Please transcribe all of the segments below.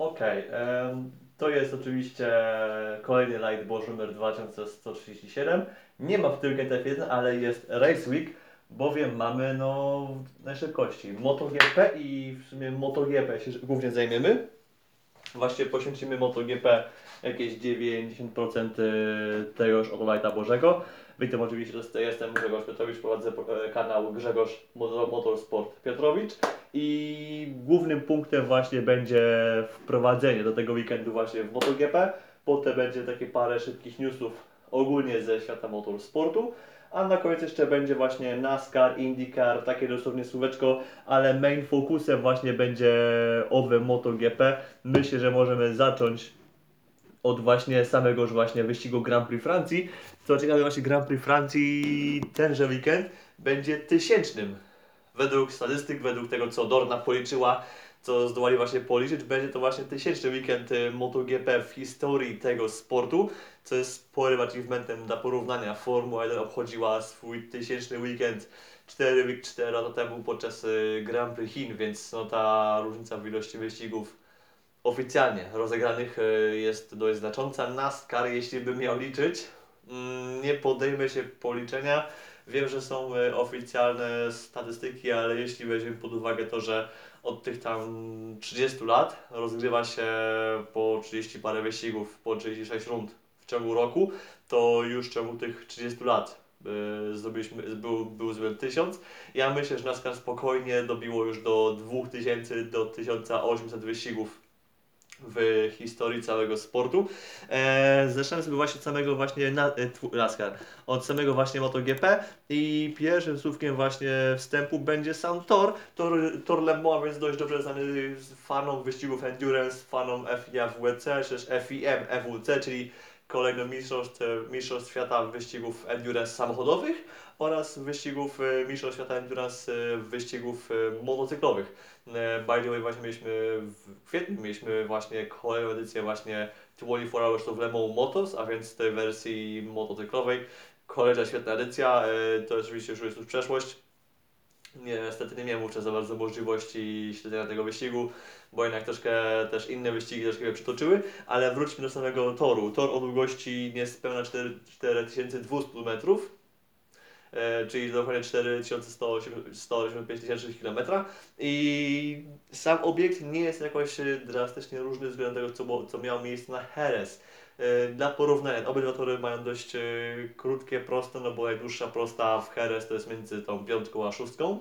Okej, em, to jest oczywiście kolejny Light Bosch numer 2137. Nie ma w weekend F1, ale jest Race Week, bowiem mamy no najszybkości MotoGP i w sumie MotoGP się głównie zajmiemy. Właśnie poświęcimy MotoGP jakieś 90% tegoż od Lighta Bożego. Witam oczywiście, jestem Grzegorz Piotrowicz, prowadzę e, kanał Grzegorz Motor- Motorsport Piotrowicz i głównym punktem właśnie będzie wprowadzenie do tego weekendu właśnie w MotoGP. Potem będzie takie parę szybkich newsów ogólnie ze świata motorsportu. A na koniec jeszcze będzie właśnie NASCAR, IndyCar, takie dosłownie słóweczko, ale main focusem właśnie będzie owe MotoGP. Myślę, że możemy zacząć od właśnie samego już właśnie wyścigu Grand Prix Francji. Co ciekawe właśnie Grand Prix Francji tenże weekend będzie tysięcznym. Według statystyk, według tego co Dorna policzyła, co zdołali właśnie policzyć, będzie to właśnie tysięczny weekend y, MotoGP w historii tego sportu, co jest sporym achievementem dla porównania. Formuła 1 obchodziła swój tysięczny weekend 4, week 4 lata temu podczas y, Grand Prix Chin, więc no, ta różnica w ilości wyścigów oficjalnie rozegranych y, jest dość znacząca. NASCAR, jeśli by miał liczyć, mm, nie podejmę się policzenia. Wiem, że są y, oficjalne statystyki, ale jeśli weźmiemy pod uwagę to, że od tych tam 30 lat rozgrywa się po 30 parę wyścigów, po 36 rund w ciągu roku, to już w ciągu tych 30 lat y, zdobyliśmy, był, był zbyt 1000. Ja myślę, że NASCAR spokojnie dobiło już do 2000 do 1800 wyścigów w historii całego sportu. E, sobie właśnie od samego właśnie na, e, NASCAR, od samego właśnie MotoGP i pierwszym słówkiem właśnie wstępu będzie sam Tor, Tor, Tor Le Mans, więc dość dobrze znany fanom wyścigów Endurance, fanom FIA WC, czy też FIM EWC, czyli kolejno mistrzostw, mistrzostw świata wyścigów endurance samochodowych oraz wyścigów e, mistrzostw świata endurance wyścigów e, motocyklowych. E, By the way, właśnie mieliśmy w kwietniu mieliśmy właśnie kolejną edycję właśnie 24 Hours of Le Mans Motors, a więc tej wersji motocyklowej. Kolejna świetna edycja, to oczywiście już jest już przeszłość. Niestety nie miałem wówczas za bardzo możliwości śledzenia tego wyścigu, bo jednak troszkę też inne wyścigi troszkę mnie przytoczyły, ale wróćmy do samego toru. Tor o długości niespełna 4 4200 metrów, czyli dokładnie 4185 tysięcznych kilometra i sam obiekt nie jest jakoś e, drastycznie różny względem tego, co, co miało miejsce na Jerez. E, Dla porównania, obydwa tory mają dość e, krótkie, proste, no bo najdłuższa prosta w Jerez to jest między tą piątką a szóstką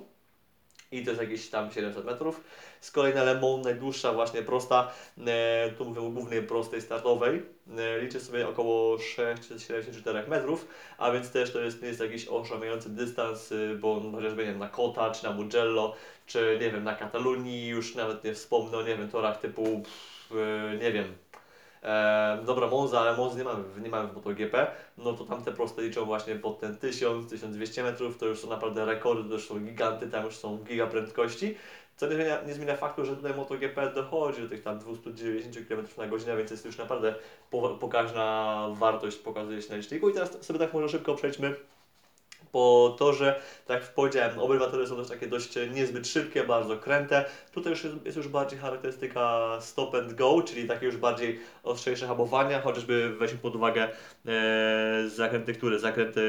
i to jest jakieś tam 700 metrów. Z kolei na Le Mans najdłuższa właśnie prosta, e, tu mówię o głównej prostej startowej, e, liczy sobie około 674 metrów, a więc też to jest, nie jest jakiś oszałamiający dystans, y, bo chociażby nie wiem, na Kota, czy na Mugello, czy nie wiem, na Katalunii, już nawet nie wspomnę o nie wiem, torach typu, y, nie wiem, E, dobra, Monza, ale Monza nie mamy, nie mamy w MotoGP, no to tamte proste liczą właśnie pod ten 1000-1200 metrów, to już są naprawdę rekordy, to już są giganty, tam już są giga prędkości, co nie zmienia, nie zmienia faktu, że tutaj MotoGP dochodzi do tych tam 290 km na godzinę, więc jest już naprawdę po, pokaźna wartość pokazuje się na liczniku. I teraz sobie tak może szybko przejdźmy po torze, tak jak powiedziałem, obydwa są też takie dość niezbyt szybkie, bardzo kręte. Tutaj już jest, jest już bardziej charakterystyka stop and go, czyli takie już bardziej ostrzejsze hamowania, chociażby weźmy pod uwagę e, zakręty, które? Zakręt e,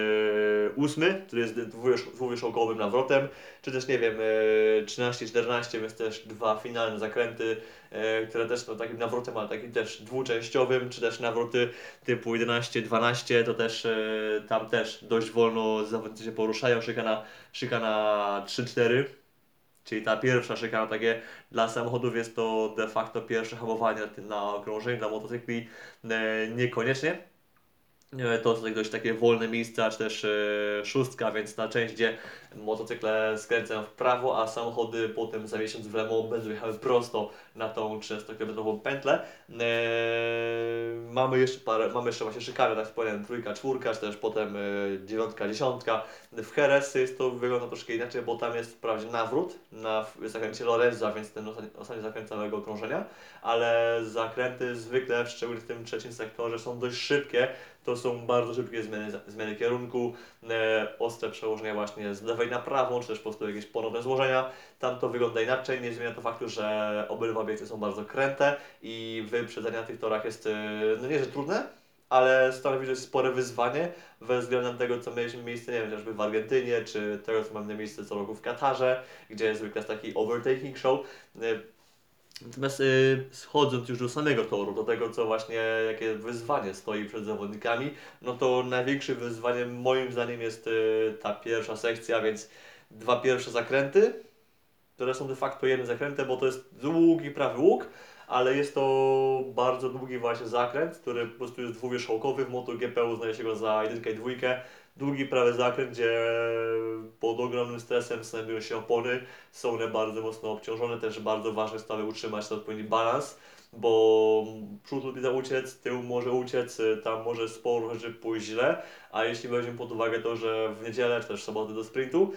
ósmy, który jest dwuwierzch- dwuwierzchołkowym nawrotem, czy też nie wiem, e, 13-14, więc też dwa finalne zakręty, które też są takim nawrotem, ale takim też dwuczęściowym, czy też nawroty typu 11-12, to też e, tam też dość wolno zawodnicy się poruszają, szykana, szykana 3-4. Czyli ta pierwsza szykana, takie dla samochodów jest to de facto pierwsze hamowanie na, na okrążeniu, dla motocykli e, niekoniecznie. E, To tak dość takie wolne miejsca, czy też e, szóstka, więc na część, gdzie motocykle skręcają w prawo, a samochody potem za miesiąc w lewo będą jechały prosto na tą 30-kilometrową pętlę. E, mamy jeszcze parę, mamy jeszcze właśnie szykany, tak wspomniałem, trójka, czwórka, czy też potem dziewiątka, dziesiątka. W Jerez jest to wygląda troszkę inaczej, bo tam jest wprawdzie nawrót na zakręcie Lorenza, więc ten ostatni, ostatni zakręt całego okrążenia, ale zakręty zwykle, szczególnie w tym trzecim sektorze, są dość szybkie, to są bardzo szybkie zmiany, zmiany kierunku, e, ostre przełożenia właśnie z lewej na prawą, czy też po prostu jakieś ponowne złożenia. Tam to wygląda inaczej, nie zmienia to faktu, że obydwa obiekty są bardzo kręte i wyprzedzenie na tych torach jest, e, no nie, że trudne, ale stanowi, jest spore wyzwanie względem tego, co mieliśmy miejsce, nie wiem, chociażby w Argentynie, czy tego, co mamy miejsce co roku w Katarze, gdzie jest zwykle taki overtaking show. Natomiast y, schodząc już do samego toru, do tego, co właśnie, jakie wyzwanie stoi przed zawodnikami, no to największym wyzwaniem moim zdaniem jest y, ta pierwsza sekcja, więc dwa pierwsze zakręty, które są de facto jednym zakrętem, bo to jest długi prawy łuk, ale jest to bardzo długi właśnie zakręt, który po prostu jest dwuwierzchołkowy, w MotoGP uznaje się go za jedynkę i dwójkę. Długi prawy zakręt, gdzie pod ogromnym stresem znajdują się opony, są one bardzo mocno obciążone, też bardzo ważne jest, aby utrzymać ten odpowiedni balans, bo przód lubi uciec, tył może uciec, tam może sporo rzeczy pójść źle, a jeśli weźmiemy pod uwagę to, że w niedzielę czy też sobotę do sprintu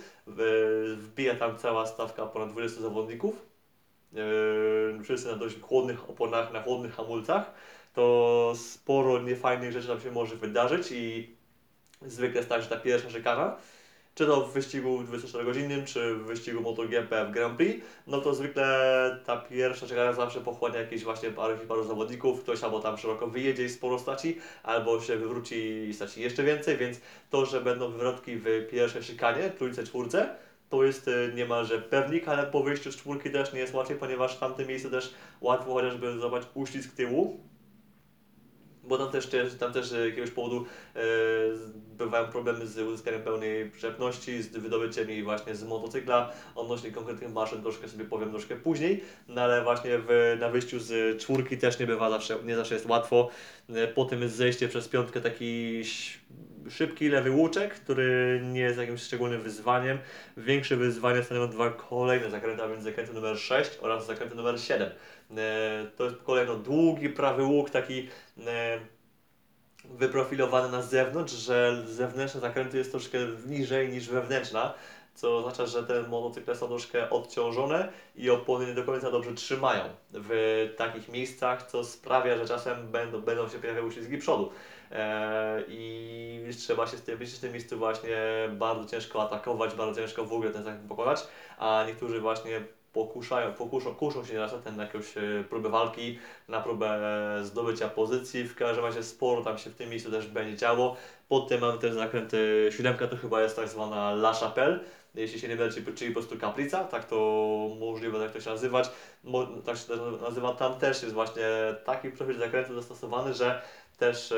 wbija tam cała stawka ponad 20 zawodników, yy, wszyscy na dość chłodnych oponach, na chłodnych hamulcach, to sporo niefajnych rzeczy tam się może wydarzyć i zwykle jest tak, że ta pierwsza szykana, czy to w wyścigu 24-godzinnym, czy w wyścigu MotoGP w Grand Prix, no to zwykle ta pierwsza szykana zawsze pochłania jakieś właśnie paru, paru zawodników, ktoś albo tam szeroko wyjedzie i sporo straci, albo się wywróci i straci jeszcze więcej, więc to, że będą wywrotki w pierwszej szykanie, trójce, czwórce, to jest e, niemalże pewnik, ale po wyjściu z czwórki też nie jest łatwiej, ponieważ tamte miejsce też łatwo chociażby złapać uścisk tyłu, bo tam też, tam też z jakiegoś powodu e, bywają problemy z uzyskaniem pełnej przyczepności, z wydobyciem jej właśnie z motocykla. Odnośnie konkretnych maszyn troszkę sobie powiem troszkę później, no ale właśnie w, na wyjściu z czwórki też nie bywa zawsze, nie zawsze jest łatwo. E, potem jest zejście przez piątkę taki szybki lewy łuczek, który nie jest jakimś szczególnym wyzwaniem. Większe wyzwanie stanowią dwa kolejne zakręty, a więc zakręty numer 6 oraz zakręty numer 7. E, To jest kolejno długi prawy łuk, taki e, wyprofilowany na zewnątrz, że zewnętrzne zakręty jest troszkę niżej niż wewnętrzna, co oznacza, że te motocykle są troszkę odciążone i opony nie do końca dobrze trzymają w takich miejscach, co sprawia, że czasem będą, będą się pojawiały uślizgi przodu. E, I trzeba się z tym, w tym miejscu właśnie bardzo ciężko atakować, bardzo ciężko w ogóle ten zakręt pokonać, a niektórzy właśnie pokuszają, pokuszą, kuszą się nieraz na jakąś e, próbę walki, na próbę zdobycia pozycji. W każdym razie sporo tam się w tym miejscu też będzie działo. Potem mamy też zakręt e, siódemka, to chyba jest tak zwana La Chapelle. Jeśli się nie mylę, czyli, po prostu kaplica, tak to możliwe, tak to się nazywać. Mo, tak się nazywa. Tam też jest właśnie taki profil zakrętu zastosowany, że też e,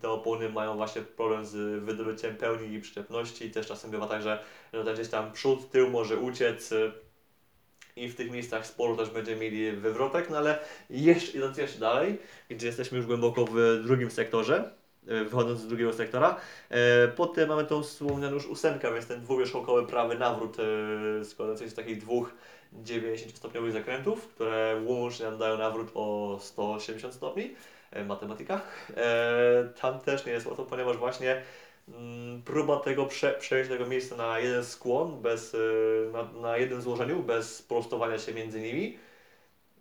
te opony mają właśnie problem z wydobyciem pełni i przyczepności. Też czasem bywa tak, że, że gdzieś tam przód, tył może uciec. I w tych miejscach sporo też będziemy mieli wywrotek, no ale jeszcze, idąc jeszcze dalej, gdzie jesteśmy już głęboko w drugim sektorze, e, wychodząc z drugiego sektora, e, potem mamy tą wspomnianą już ósemkę, więc ten dwuwierzchołkowy prawy nawrót e, składający się z takich dwóch 90-stopniowych zakrętów, które łącznie nam dają nawrót o 180 stopni, matematyka. Tam też nie jest łatwo, ponieważ właśnie próba tego prze, przejść tego miejsca na jeden skłon, bez, y, na, na jednym złożeniu, bez prostowania się między nimi,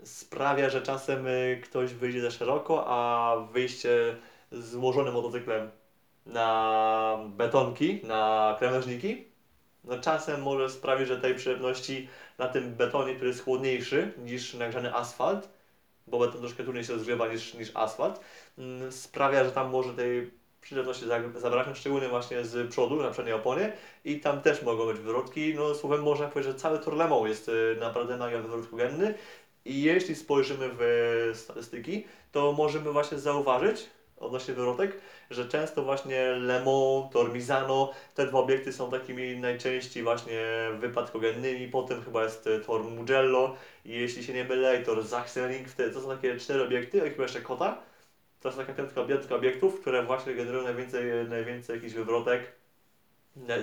sprawia, że czasem y, ktoś wyjdzie za szeroko, a wyjście złożonym motocyklem na betonki, na krawężniki, no czasem może sprawić, że tej przyczepności na tym betonie, który jest chłodniejszy niż nagrzany asfalt, bo beton troszkę trudniej się rozgrzewa niż, niż asfalt, mm, sprawia, że tam może tej przyczepności za- zabraknąć, szczególnie właśnie z przodu, na przedniej oponie i tam też mogą być wywrotki. No słowem można powiedzieć, że cały Tour Le Mans jest y, naprawdę mega wywrotkogenny. I jeśli spojrzymy w statystyki, to możemy właśnie zauważyć odnośnie wywrotek, że często właśnie Le Mans, Tor Misano, te dwa obiekty są takimi najczęściej właśnie wypadkogennymi, potem chyba jest y, Tor Mugello. Jeśli się nie mylę, i Tor Sachsenring, to są takie cztery obiekty, a chyba jeszcze Kota, to jest taka piątka, piątka obiektów, które właśnie generują najwięcej, najwięcej jakichś wywrotek,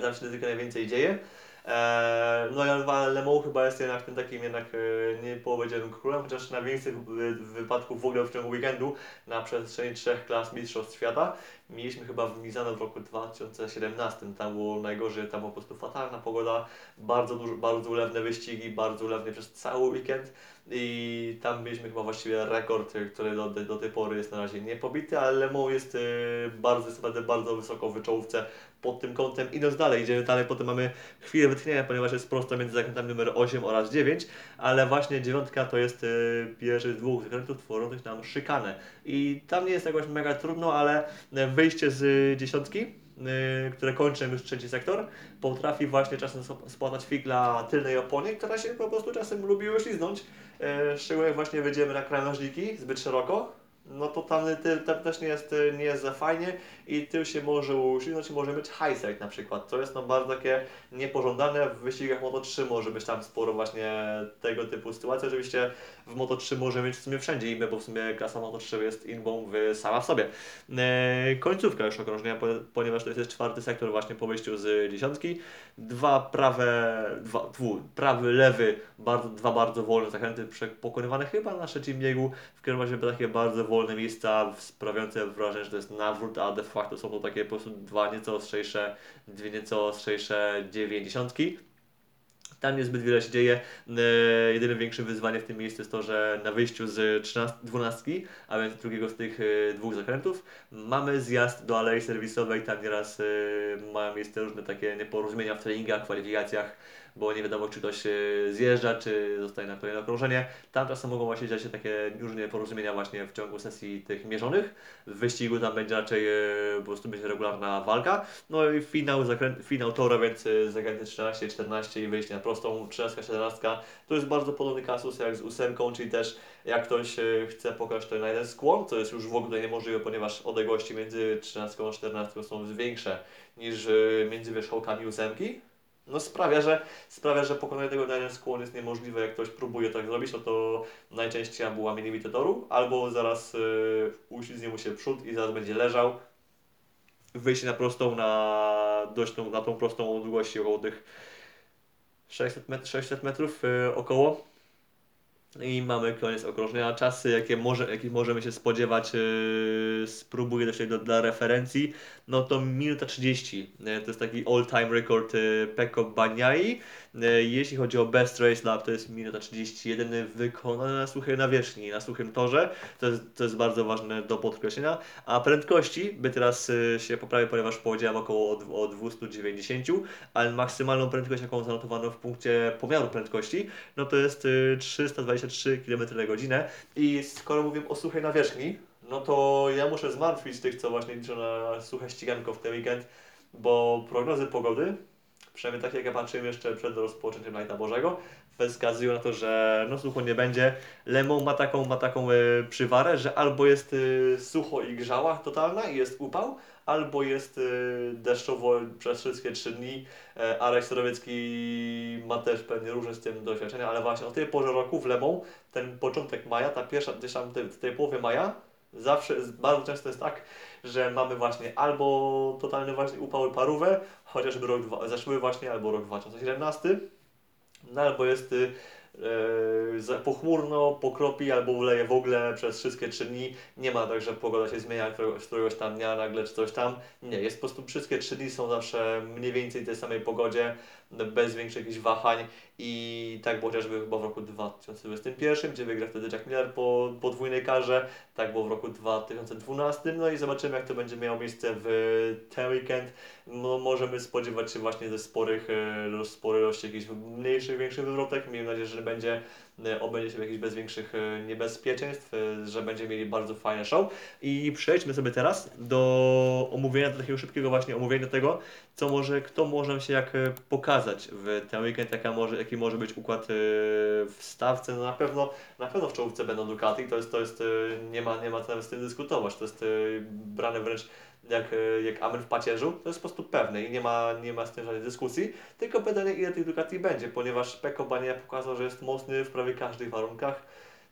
tam się najwięcej dzieje. Eee, no i ale Le Mans chyba jest jednak tym takim jednak e, nie powiedziałbym królem, chociaż najwięcej wy- wypadków w ogóle w ciągu weekendu na przestrzeni trzech klas Mistrzostw Świata, mieliśmy chyba w Mizano w roku 2017. Tam było najgorzej, tam po prostu fatalna pogoda, bardzo dużo, bardzo ulewne wyścigi, bardzo ulewnie przez cały weekend i tam mieliśmy chyba właściwie rekord, y, który do, do tej pory jest na razie niepobity, ale Le Mans jest y, bardzo, jest bardzo wysoko w wyczołówce pod tym kątem. Idąc dalej, idziemy dalej, potem mamy chwilę wytchnienia, ponieważ jest prosto między zakrętami numer 8 oraz 9, ale właśnie dziewiątka to jest y, pierwszy z dwóch zakrętów tworzących nam szykanę. I tam nie jest jakoś mega trudno, ale wyjście z y, dziesiątki, y, które kończy już trzeci sektor, potrafi właśnie czasem sp- spłatać figla tylnej oponie, która się po prostu czasem lubi uśliznąć. E, Szczególnie właśnie wyjdziemy na krawężniki zbyt szeroko, no to tam, tam też nie jest, nie jest za fajnie i tył się może uśliznąć i może być highside na przykład. To jest no bardzo takie niepożądane. W wyścigach Moto3 może być tam sporo właśnie tego typu sytuacji. Oczywiście w Moto3 może mieć w sumie wszędzie inne, bo w sumie klasa Moto3 jest inbą w, sama w sobie. E, końcówka już okrążenia, po- ponieważ to jest czwarty sektor właśnie po wyjściu z dziesiątki. Dwa prawe, dwa, dwu, prawy, lewy, bardzo, dwa bardzo wolne zakręty pokonywane chyba na trzecim biegu. W każdym razie takie bardzo wolne miejsca sprawiające wrażenie, że to jest nawrót, a de facto są to takie po prostu dwa nieco ostrzejsze, dwie nieco ostrzejsze dziewięćdziesiątki. Tam niezbyt wiele się dzieje. E, jedynym większym wyzwaniem w tym miejscu jest to, że na wyjściu z 13, 12, a więc drugiego z tych e, dwóch zakrętów, mamy zjazd do alei serwisowej. Tam nieraz e, mają miejsce różne takie nieporozumienia w treningach, kwalifikacjach, bo nie wiadomo, czy ktoś e, zjeżdża, czy zostaje na kolejne okrążenie. Tam czasem mogą właśnie dziać się takie różne porozumienia właśnie w ciągu sesji tych mierzonych. W wyścigu tam będzie raczej e, po prostu będzie regularna walka. No i finał, zakręt, finał tora, więc y, zakręty 13, 14 i wyjście na prostą 13, 14. To jest bardzo podobny kasus jak z ósemką, czyli też jak ktoś chce pokazać to na jeden skłon, to jest już w ogóle niemożliwe, ponieważ odległości między 13 a 14 są większe niż między wierzchołkami ósemki. No sprawia, że sprawia, że pokonanie tego jeden skłon jest niemożliwe. Jak ktoś próbuje tak zrobić, no to najczęściej albo łamie limity toru, albo zaraz y, uślizgnie mu się przód i zaraz będzie leżał wyjście na prostą, na dość tą, na tą prostą długości około tych 600, met 600 metrów y, około. No I mamy koniec okrążenia. Czasy, jakie, może, jakie możemy się spodziewać, yy, spróbuję też do, dla referencji, no to minuta 30. Yy, e, to jest taki all-time record e, yy, Peko Baniai. Yy, jeśli chodzi o best race lap, to jest minuta 31 wykonana na suchej nawierzchni, na suchym torze. To jest, to jest bardzo ważne do podkreślenia. A prędkości, by teraz yy, się poprawię, ponieważ powiedziałem około o, o 290, ale maksymalną prędkość, jaką zanotowano w punkcie pomiaru prędkości, no to jest yy, 320 23 km na godzinę. I skoro mówię o suchej nawierzchni, no to ja muszę zmartwić tych, co właśnie liczą na suche ściganko w ten weekend, bo prognozy pogody, przynajmniej takie jak ja patrzyłem jeszcze przed rozpoczęciem Lajta Bożego, wskazują na to, że no sucho nie będzie. Lemon ma taką, ma taką y, przywarę, że albo jest y, sucho i grzała totalna i jest upał, albo jest e, deszczowo przez wszystkie trzy dni. E, Arek Sorowiecki ma też pewnie różne z tym doświadczenia, ale właśnie o tej porze roku w Lemon, ten początek maja, ta pierwsza, gdzieś tam w tej połowie maja, zawsze, bardzo często jest tak, że mamy właśnie albo totalny właśnie upały parówę, chociażby rok, zeszły właśnie, albo rok 2017, no albo jest y, y, za- pochmurno, pokropi albo uleje w ogóle przez wszystkie trzy dni. Nie ma tak, że pogoda się zmienia któregoś, któregoś tam dnia nagle czy coś tam. Nie, jest po prostu wszystkie trzy dni są zawsze mniej więcej tej samej pogodzie, bez większych jakichś wahań i tak było chociażby chyba w roku 2021, gdzie wygrał wtedy Jack Miller po podwójnej karze, tak było w roku 2012, no i zobaczymy jak to będzie miało miejsce w ten weekend. No, możemy spodziewać się właśnie ze sporych, e, ilości jakichś mniejszych, większych wywrotek. Miejmy nadzieję, że będzie, obędzie się jakichś bez większych e, niebezpieczeństw, e, że będziemy mieli bardzo fajne show. I przejdźmy sobie teraz do omówienia, do takiego szybkiego właśnie omówienia tego, co może, kto może się jak pokazać w ten weekend, jaka może, jaki może być układ w stawce. No na pewno, na pewno w czołówce będą Ducati, to jest, to jest, nie ma, nie ma co nawet z tym dyskutować, to jest brane wręcz jak, e, jak amen w pacierzu, to jest po prostu pewne i nie ma, nie ma z tym żadnej dyskusji, tylko pytanie ile tych Ducati będzie, ponieważ Pecco Bagnaia pokazał, że jest mocny w prawie każdych warunkach.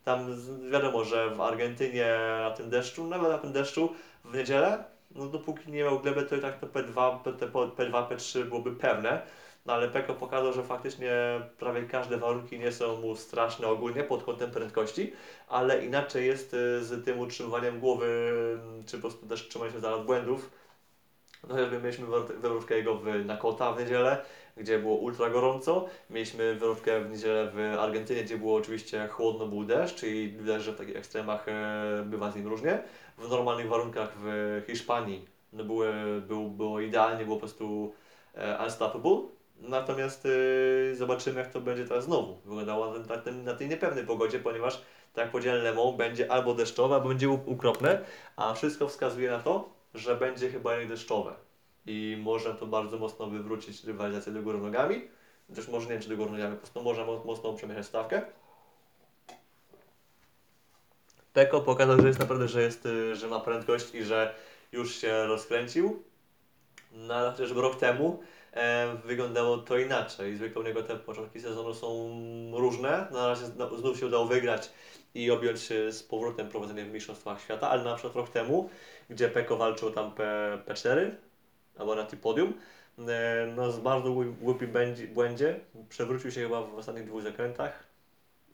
Tam wiadomo, że w Argentynie na tym deszczu, nawet na tym deszczu w niedzielę, no dopóki nie miał gleby, to i tak to P2, P, P2, P3 byłoby pewne. No ale Peko pokazał, że faktycznie prawie każde warunki nie są mu straszne ogólnie pod kątem prędkości, ale inaczej jest y, z tym utrzymywaniem głowy, y, czy po prostu też trzymanie się z błędów. No chociażby mieliśmy wywrotkę jego w Nakota w niedzielę, gdzie było ultra gorąco. Mieliśmy wywrotkę w niedzielę w Argentynie, gdzie było oczywiście chłodno, był deszcz, czyli widać, że w takich ekstremach e, bywa z nim różnie. W normalnych warunkach w Hiszpanii no były, był, było idealnie, było po prostu e, unstoppable. Natomiast e, zobaczymy, jak to będzie teraz znowu wyglądało na, na, na tej niepewnej pogodzie, ponieważ tak jak powiedziałem, Lemą będzie albo deszczowe, albo będzie ukropne, a wszystko wskazuje na to, że będzie chyba jednak deszczowe. I może to bardzo mocno wywrócić rywalizację do góry nogami. Też może nie wiem, czy do góry nogami, po prostu może mocno przemieszać stawkę. Peko pokazał, że jest naprawdę, że, jest, y, że ma prędkość i że już się rozkręcił. No ale chociażby rok temu wyglądało to inaczej. Zwykle u niego te początki sezonu są różne. Na razie znów się udało wygrać i objąć z powrotem prowadzenie w Mistrzostwach Świata, ale na przykład rok temu, gdzie Peko walczył tam P, P4 albo na tym podium, e, no z bardzo głupim błędzie, przewrócił się chyba w ostatnich dwóch zakrętach,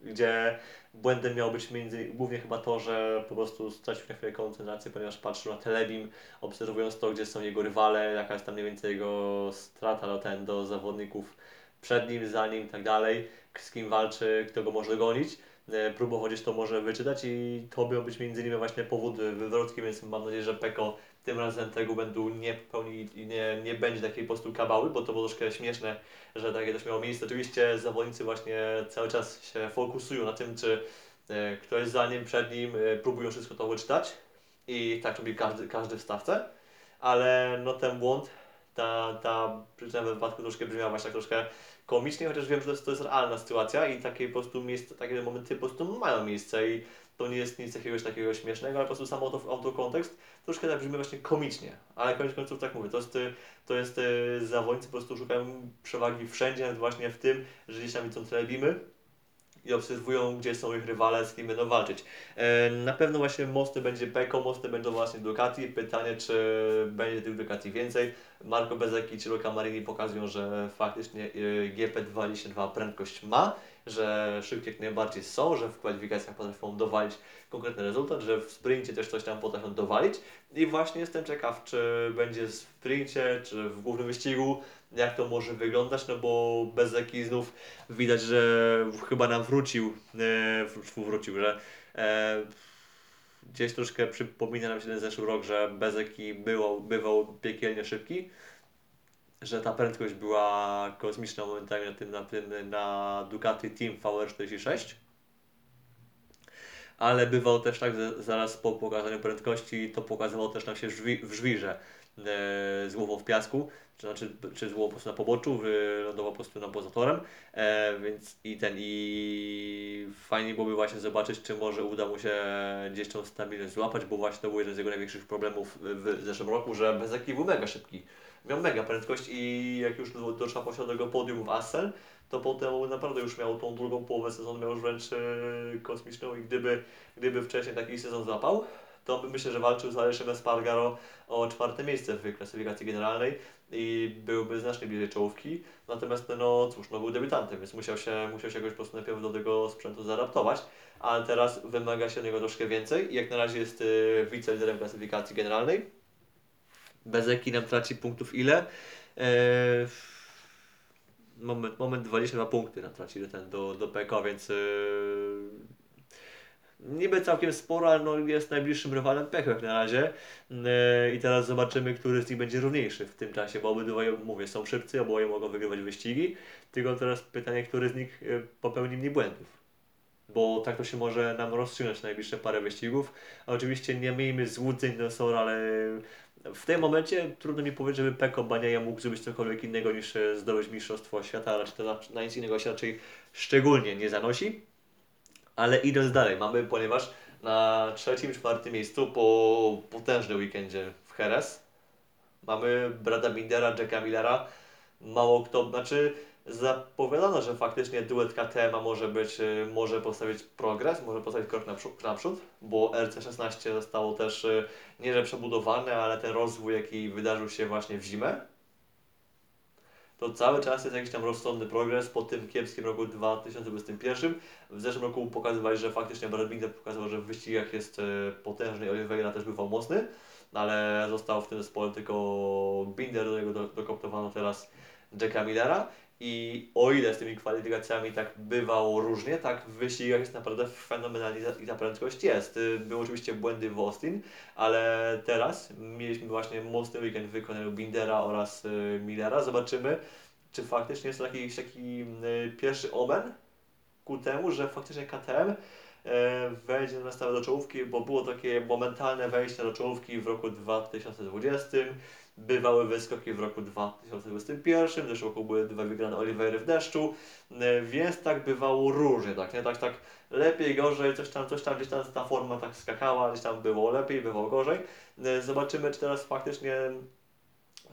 gdzie błędem miało być między głównie chyba to, że po prostu stracił na chwilę koncentrację, ponieważ patrzył na telebim, obserwując to, gdzie są jego rywale, jaka jest tam mniej więcej jego strata do, ten, do zawodników przed nim, za nim i tak dalej, z kim walczy, kto go może dogonić. E, próbował gdzieś to może wyczytać i to miał być między innymi właśnie powód wywrotki, więc mam nadzieję, że Peko tym razem tego będą nie pełni nie, nie będzie takiej po prostu kabały, bo to było troszkę śmieszne, że takie też miało miejsce. Oczywiście zawodnicy właśnie cały czas się fokusują na tym, czy e, ktoś za nim, przed nim, e, próbują wszystko to wyczytać i tak robi każdy, każdy w stawce, ale no ten błąd, ta, ta przyczyna wypadku troszkę brzmiała właśnie tak troszkę komicznie, chociaż wiem, że to jest, to jest realna sytuacja i takie po prostu miejsce, takie momenty po prostu mają miejsce i to nie jest nic jakiegoś takiego śmiesznego, ale po prostu sam auto, autokontekst troszkę tak brzmi właśnie komicznie, ale koniec końców tak mówię, to jest, to jest e, zawodnicy po prostu szukają przewagi wszędzie, nawet właśnie w tym, że gdzieś tam widzą telebimy, i obserwują, gdzie są ich rywale, z kim będą walczyć. E, na pewno właśnie mosty będzie Peko, mosty będą właśnie Ducati. Pytanie, czy będzie tych Ducati więcej. Marco Bezzecchi czy Luca Marini pokazują, że faktycznie e, GP22 prędkość ma, że szybkie jak najbardziej są, że w kwalifikacjach potrafią dowalić konkretny rezultat, że w sprincie też coś tam potrafią dowalić. I właśnie jestem ciekaw, czy będzie w sprincie, czy w głównym wyścigu jak to może wyglądać, no bo Bezeki znów widać, że chyba nam wrócił, e, wrócił, że e, gdzieś troszkę przypomina nam się ten zeszły rok, że Bezeki było, bywał piekielnie szybki, że ta prędkość była kosmiczna momentami na tym, na, tym, na Ducati Team VR46 ale bywał też tak, że zaraz po pokazaniu prędkości to pokazywał też nam się w żwirze e, z w piasku, czy, znaczy, czy z głową po prostu na poboczu, wylądował po prostu na pozatorem, e, więc i ten, i fajnie byłoby właśnie zobaczyć, czy może uda mu się gdzieś tą stabilność złapać, bo właśnie to był jeden z jego największych problemów w, w zeszłym roku, że bez był mega szybki. Miał mega prędkość i jak już doszła posiadał do podium w Assel, to potem naprawdę już miał tą drugą połowę sezonu, miał już wręcz kosmiczną i gdyby, gdyby wcześniej taki sezon złapał, to myślę, że walczył z Aleszem Espargaro o czwarte miejsce w klasyfikacji generalnej i byłby znacznie bliżej czołówki. Natomiast no cóż, no był debiutantem, więc musiał się, musiał się jakoś po prostu najpierw do tego sprzętu zaadaptować, ale teraz wymaga się od niego troszkę więcej i jak na razie jest y, wiceliderem klasyfikacji generalnej. Bezeki nam traci punktów ile? Eee, moment, moment 22 punkty nam traci do, ten, do, do PK, więc yy, niby całkiem sporo, ale no jest najbliższym rywalem jak na razie. Yy, I teraz zobaczymy, który z nich będzie równiejszy w tym czasie, bo obydwoje, mówię, są szybcy, oboje mogą wygrywać wyścigi. Tylko teraz pytanie, który z nich yy, popełni mniej błędów bo tak to się może nam rozstrzygnąć najbliższe parę wyścigów. A oczywiście nie miejmy złudzeń, no są, ale w tym momencie trudno mi powiedzieć, żeby Peko Baniaja mógł zrobić cokolwiek innego niż e, zdobyć Mistrzostwo Świata, ale to na, nic innego się raczej szczególnie nie zanosi. Ale idąc dalej, mamy, ponieważ na trzecim, czwartym miejscu po potężnym weekendzie w Jerez mamy Brada Bindera, Jacka Millera. Mało kto, znaczy zapowiadano, że faktycznie duet KTM może być, y, może postawić progres, może postawić krok naprzód, bo RC16 zostało też y, nie że przebudowane, ale ten rozwój, jaki wydarzył się właśnie w zimę, to cały czas jest jakiś tam rozsądny progres po tym kiepskim roku 2021. W zeszłym roku pokazywali, że faktycznie Brad Binder pokazywał, że w wyścigach jest e, potężny i Oliveira też bywał mocny, no ale został w tym zespole tylko Binder, do niego do- dokoptowano teraz Jacka Millera. I o ile z tymi kwalifikacjami tak bywało różnie, tak w wyścigach jest naprawdę fenomenalnie i ta prędkość jest. Y, Były oczywiście błędy w Austin, ale teraz mieliśmy właśnie mocny weekend w wykonaniu Bindera oraz y, Millera. Zobaczymy, czy faktycznie jest to jakiś taki y, pierwszy omen ku temu, że faktycznie KTM wejdzie na stałe do czołówki, bo było takie momentalne wejście do czołówki w roku 2020. Bywały wyskoki w roku 2021, w zeszłym roku były dwa wygrane Olivery w deszczu, y, więc tak bywało różnie, tak, nie? Tak, tak lepiej, gorzej, coś tam, coś tam, gdzieś tam ta forma tak skakała, gdzieś tam było lepiej, bywało gorzej. Y, Zobaczymy, czy teraz faktycznie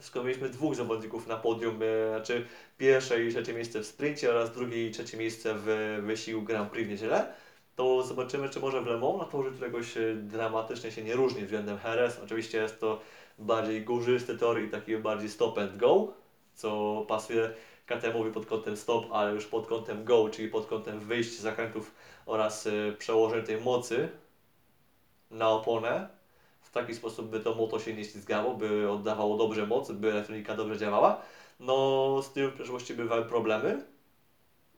skoro mieliśmy dwóch zawodników na podium, y, znaczy pierwsze i trzecie miejsce w sprincie oraz drugie i trzecie miejsce w wyścigu Grand Prix w niedzielę, to zobaczymy, czy może w Le Mans na torze któregoś y, dramatycznie się nie różni względem Heres. Oczywiście jest to bardziej górzysty tor i taki bardziej stop and go, co pasuje KTM-owi pod kątem stop, ale już pod kątem go, czyli pod kątem wyjść z zakrętów oraz y, przełożenia tej mocy na oponę. W taki sposób, by to moto się nie ślizgało, by oddawało dobrze moc, by elektronika dobrze działała. No, z tym w przeszłości bywały problemy.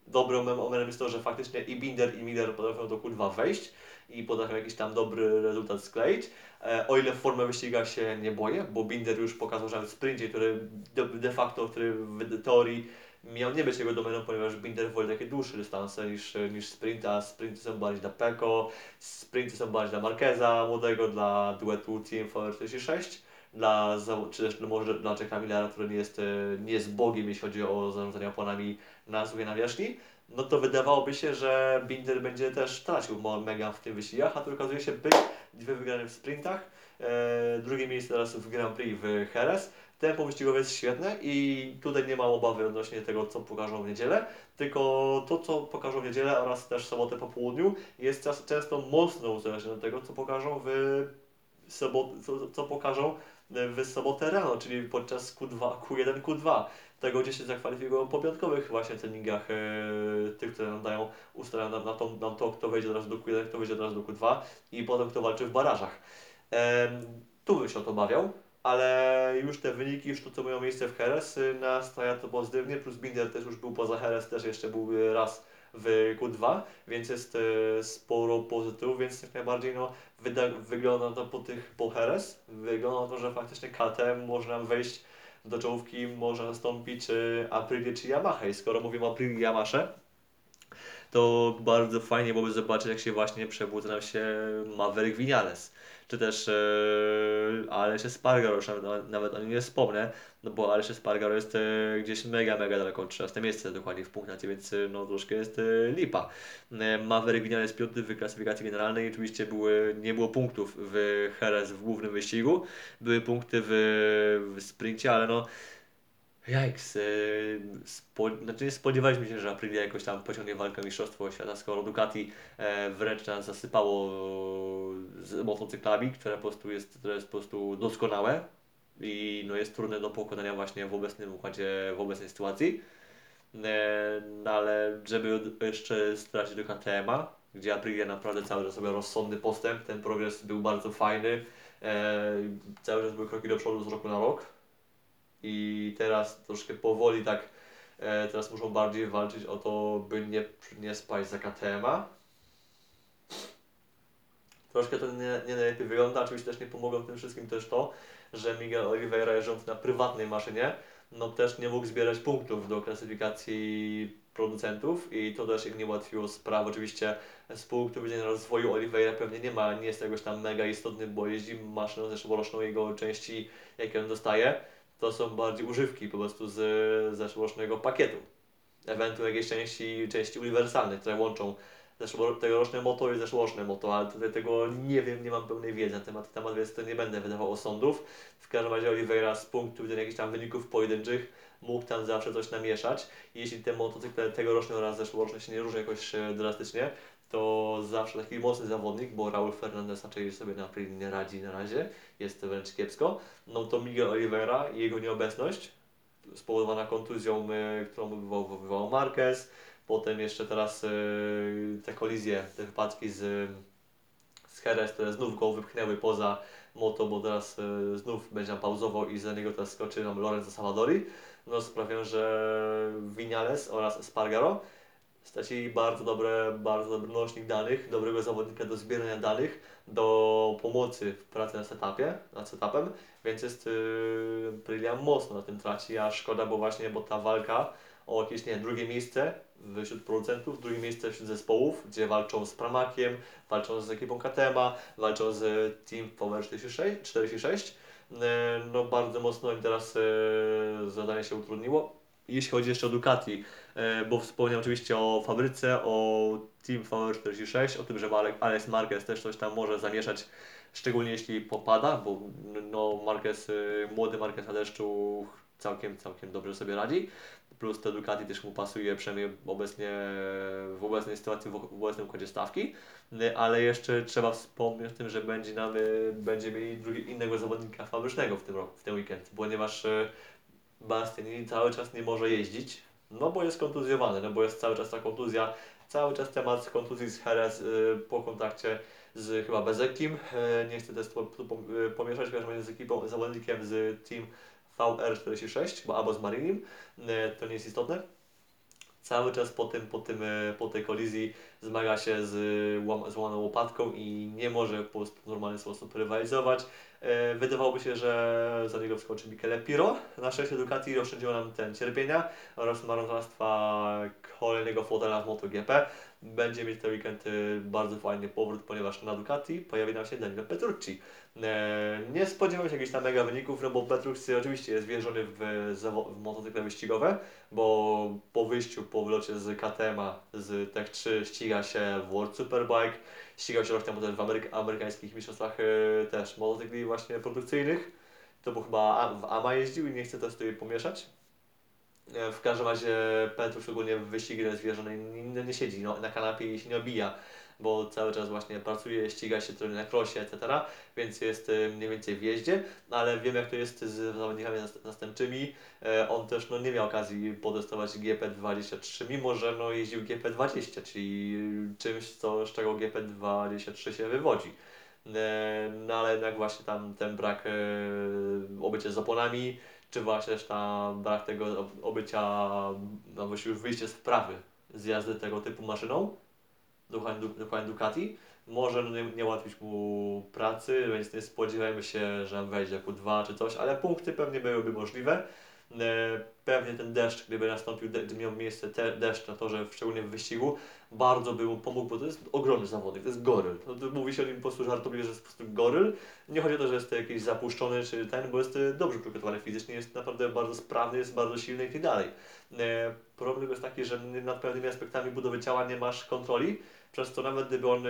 Dobrym momentem jest to, że faktycznie i Binder i Miller potrafią do kurwa wejść i potrafią jakiś tam dobry rezultat skleić. E, o ile w formę wyściga się nie boję, bo Binder już pokazał, że w sprincie, który de, facto, który w teorii miał nie być jego domeną, ponieważ Binder woli takie dłuższe dystanse niż, niż sprint, a sprinty są bardziej dla Peko, sprinty są bardziej dla Marqueza młodego, dla duetu Team VR46, dla, czy też może dla Jacka Millera, który nie jest, e, nie jest bogiem, jeśli chodzi o zarządzanie oponami na suchej nawierzchni, no to wydawałoby się, że Binder będzie też tracił mega w tych wyścigach, a tu okazuje się być dwie wygrane w sprintach, e, drugie miejsce teraz w Grand Prix w Jerez. Tempo wyścigowe jest świetne i tutaj nie mam obawy odnośnie tego, co pokażą w niedzielę, tylko to, co pokażą w niedzielę oraz też sobotę po południu jest często mocno uzależnione od tego, co pokażą w sobot, co, co pokażą w sobotę rano, czyli podczas Q2, Q1, Q2. Tego, gdzie się zakwalifikują po piątkowych właśnie treningach, e, tych, które nam dają, nam na to, nam to, kto wejdzie od razu do Q1, kto wejdzie od razu do Q2 i potem kto walczy w barażach. Tu bym się o to bawiał, ale już te wyniki, już to, co miało miejsce w Jerez, y, nastaja to pozytywnie, plus Binder też już był poza Jerez, też jeszcze był y, raz w Q2, więc jest e, sporo pozytywów, więc jak najbardziej no, wygląda to po tych po Jerez, wygląda na to, że faktycznie KTM może nam wejść do czołówki, może nastąpić czy Aprilia czy Yamaha. I skoro mówimy o Aprilia Yamasze, to bardzo fajnie byłoby zobaczyć, jak się właśnie przebudza nam się Maverick Vinales, czy też e, Alesz Espargaro, już nawet, o nim nie wspomnę, no bo Alesz Espargaro jest e, gdzieś mega, mega daleko, 13 miejsce dokładnie w punktacji, więc e, no troszkę jest e, lipa. E, Maverick Vinales piąty w klasyfikacji generalnej, oczywiście były, nie było punktów w Jerez w głównym wyścigu, były punkty w, w sprincie, ale no Jajks, yy, spo, znaczy spodziewaliśmy się, że Aprilia jakoś tam pociągnie walkę Mistrzostwo Świata, skoro Ducati e, wręcz nas zasypało z motocyklami, które po prostu jest, które jest po prostu doskonałe i no, jest trudne do pokonania właśnie w obecnym układzie, w obecnej sytuacji. E, no ale żeby jeszcze stracić do KTM-a, gdzie Aprilia naprawdę cały czas robiła rozsądny postęp, ten progres był bardzo fajny, e, cały czas były kroki do przodu z roku na rok i teraz troszkę powoli tak, e, teraz muszą bardziej walczyć o to, by nie, nie spaść za KTM-a. Troszkę to nie, nie najlepiej wygląda, oczywiście też nie pomogło w tym wszystkim też to, że Miguel Oliveira jeżdżąc na prywatnej maszynie, no też nie mógł zbierać punktów do klasyfikacji producentów i to też im nie ułatwiło spraw. Oczywiście z punktu widzenia rozwoju Oliveira pewnie nie ma, nie jest jakoś tam mega istotny, bo jeździ maszyną zeszłoroczną, jego części, jakie on dostaje, to są bardziej używki po prostu z zeszłorocznego pakietu. Ewentualnie jakieś części, części uniwersalne, które łączą tegoroczne moto i zeszłoroczne moto, ale tutaj tego nie wiem, nie mam pełnej wiedzy na temat, temat więc to nie będę wydawał osądów. W każdym razie Oliveira z punktu widzenia jakichś tam wyników pojedynczych mógł tam zawsze coś namieszać. Jeśli te motocykle tegoroczne oraz zeszłoroczne się nie różnią jakoś e, drastycznie, to zawsze taki mocny zawodnik, bo Raul Fernandez raczej sobie na Aprili nie radzi na razie, jest wręcz kiepsko, no to Miguel Oliveira i jego nieobecność spowodowana kontuzją, y, którą wywołał, Marquez. Potem jeszcze teraz y, te kolizje, te wypadki z, z Jerez, które znów go wypchnęły poza moto, bo teraz y, znów będzie nam pauzował i za niego teraz skoczy nam Lorenzo Salvadori. No sprawią, że Vinales oraz Spargaro stracili bardzo dobre, bardzo dobry nośnik danych, dobrego zawodnika do zbierania danych, do pomocy w pracy na setupie, nad setupem, więc jest yy, mocno na tym traci, a szkoda, bo właśnie, bo ta walka o jakieś, nie drugie miejsce wśród producentów, drugie miejsce wśród zespołów, gdzie walczą z Pramakiem, walczą z ekipą Katema, walczą z Team Power 46, 46 E, no bardzo mocno im teraz e, zadanie się utrudniło. Jeśli chodzi jeszcze o Ducati, e, bo wspomniałem oczywiście o fabryce, o Team V46, o tym, że Alex- Marquez też coś tam może zamieszać, szczególnie jeśli popada, bo no Marquez, y, młody Marquez na deszczu całkiem, całkiem dobrze sobie radzi. Plus te Ducati też mu pasuje, przynajmniej obecnie w obecnej sytuacji, w obecnym układzie stawki. Y, Ale jeszcze trzeba wspomnieć o tym, że będzie nam, y, będzie mieli drugi, innego zawodnika fabrycznego w tym roku, w ten weekend, ponieważ Bastianini cały czas nie może jeździć, no bo jest kontuzjowany, no bo jest cały czas ta kontuzja, cały czas temat kontuzji z Jerez y, po kontakcie z chyba Bezekim, y, nie chcę też y, pomieszać, ponieważ z ekipą, zawodnikiem z Team VR46, bo albo z Marinim, to nie jest istotne. Cały czas po, tym, po, tym, po tej kolizji zmaga się z łam- łopatką i nie może po prostu w normalny sposób rywalizować. E, Wydawałoby się, że za niego wskoczy Michele Piro. Na szczęście Ducati oszczędziło nam ten cierpienia oraz marnotrawstwa kolejnego fotela w MotoGP. Będzie mieć ten weekend y, bardzo fajny powrót, ponieważ na Ducati pojawi nam się Daniel Petrucci. E, Nie spodziewam się jakichś tam mega wyników, no bo Petrucci oczywiście jest wierzony w, w motocykle wyścigowe, bo po wyjściu, po wylocie z KTM-a z Tech 3 ściga się w World Superbike, ścigał się rok temu też w ameryk- amerykańskich mistrzostwach e, też motocykli właśnie produkcyjnych. To był chyba w AMA jeździł i nie chcę też tutaj pomieszać. E, W każdym razie Petru szczególnie w wyścigi jest wierzony nie, nie siedzi no, na kanapie i się nie obija, bo cały czas właśnie pracuje, ściga się trochę na krosie, etc., więc jest e, mniej więcej w jeździe, ale wiem jak to jest z zawodnikami nas- następczymi. E, On też no, nie miał okazji potestować GP23, mimo że no, jeździł GP20, czyli czymś, co, z czego GP23 się wywodzi. E, No ale jednak właśnie tam ten brak obycia z oponami, czy właśnie tam brak tego ob- obycia, no właściwie już wyjście z wprawy z jazdy tego typu maszyną, dokładnie, dokładnie Ducati, może nie, nie ułatwić mu pracy, więc nie spodziewajmy się, że wejdzie Q2 czy coś, ale punkty pewnie byłyby możliwe. E, Pewnie ten deszcz, gdyby nastąpił, gdyby miał miejsce te, deszcz na torze, szczególnie w wyścigu, bardzo by mu pomógł, bo to jest ogromny zawodnik, to jest goryl. No, to mówi się o nim po prostu żartobliwie, że jest po prostu goryl. Nie chodzi o to, że jest jakiś zapuszczony czy ten, bo jest dobrze przygotowany fizycznie, jest naprawdę bardzo sprawny, jest bardzo silny i tak dalej. E, Problem jest taki, że nad pewnymi aspektami budowy ciała nie masz kontroli, przez to nawet gdyby on, e,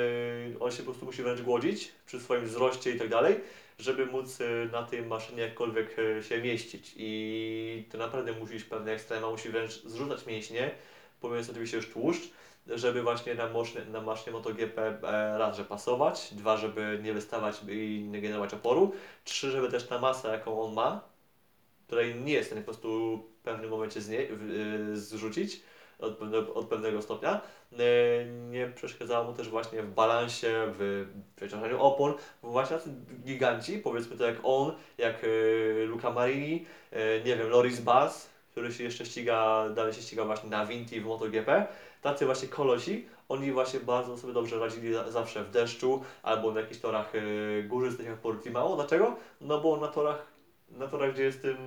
on się po prostu musi wręcz głodzić przy swoim wzroście i tak dalej, żeby móc e, na tej maszynie jakkolwiek e, się mieścić. I to naprawdę musi iść pewne ekstrema, musi wręcz zrzucać mięśnie, pomijając oczywiście już tłuszcz, żeby właśnie na, mosznie, na maszynie MotoGP e, raz, że pasować, dwa, żeby nie wystawać i nie generować oporu, trzy, żeby też ta masa, jaką on ma, której nie jest w stanie po prostu w pewnym momencie z niej, w, y, zrzucić od od pewnego stopnia, y, nie przeszkadzało mu też właśnie w balansie, w przeciążaniu opon, właśnie tacy giganci, powiedzmy to jak on, jak y, Luca Marini, y, nie wiem, Loris Bass, który się jeszcze ściga, dalej się ściga właśnie na Vinti w MotoGP, tacy właśnie kolosi, oni właśnie bardzo sobie dobrze radzili za- zawsze w deszczu albo na jakichś torach górzystych jak Portimao. Dlaczego? No bo na torach, na torach gdzie jest tym,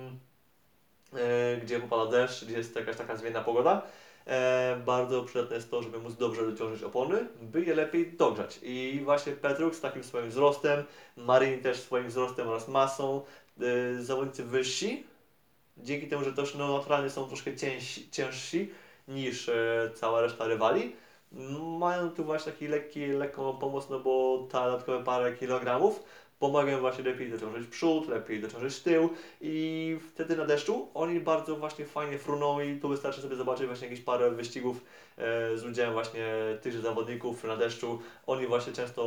e, gdzie popada deszcz, gdzie jest jakaś taka zmienna pogoda, e, bardzo przydatne jest to, żeby móc dobrze dociążyć opony, by je lepiej dogrzać. I właśnie Petruk z takim swoim wzrostem, Marini też swoim wzrostem oraz masą, e, zawodnicy wyżsi, dzięki temu, że też no, naturalnie są troszkę ciężsi, ciężsi niż e, cała reszta rywali, mają tu właśnie taki lekki, lekką pomoc, no bo ta dodatkowe parę kilogramów pomagają właśnie lepiej dociążyć przód, lepiej dociążyć tył i wtedy na deszczu oni bardzo właśnie fajnie fruną i tu wystarczy sobie zobaczyć właśnie jakieś parę wyścigów e, z udziałem właśnie tychże zawodników na deszczu. Oni właśnie często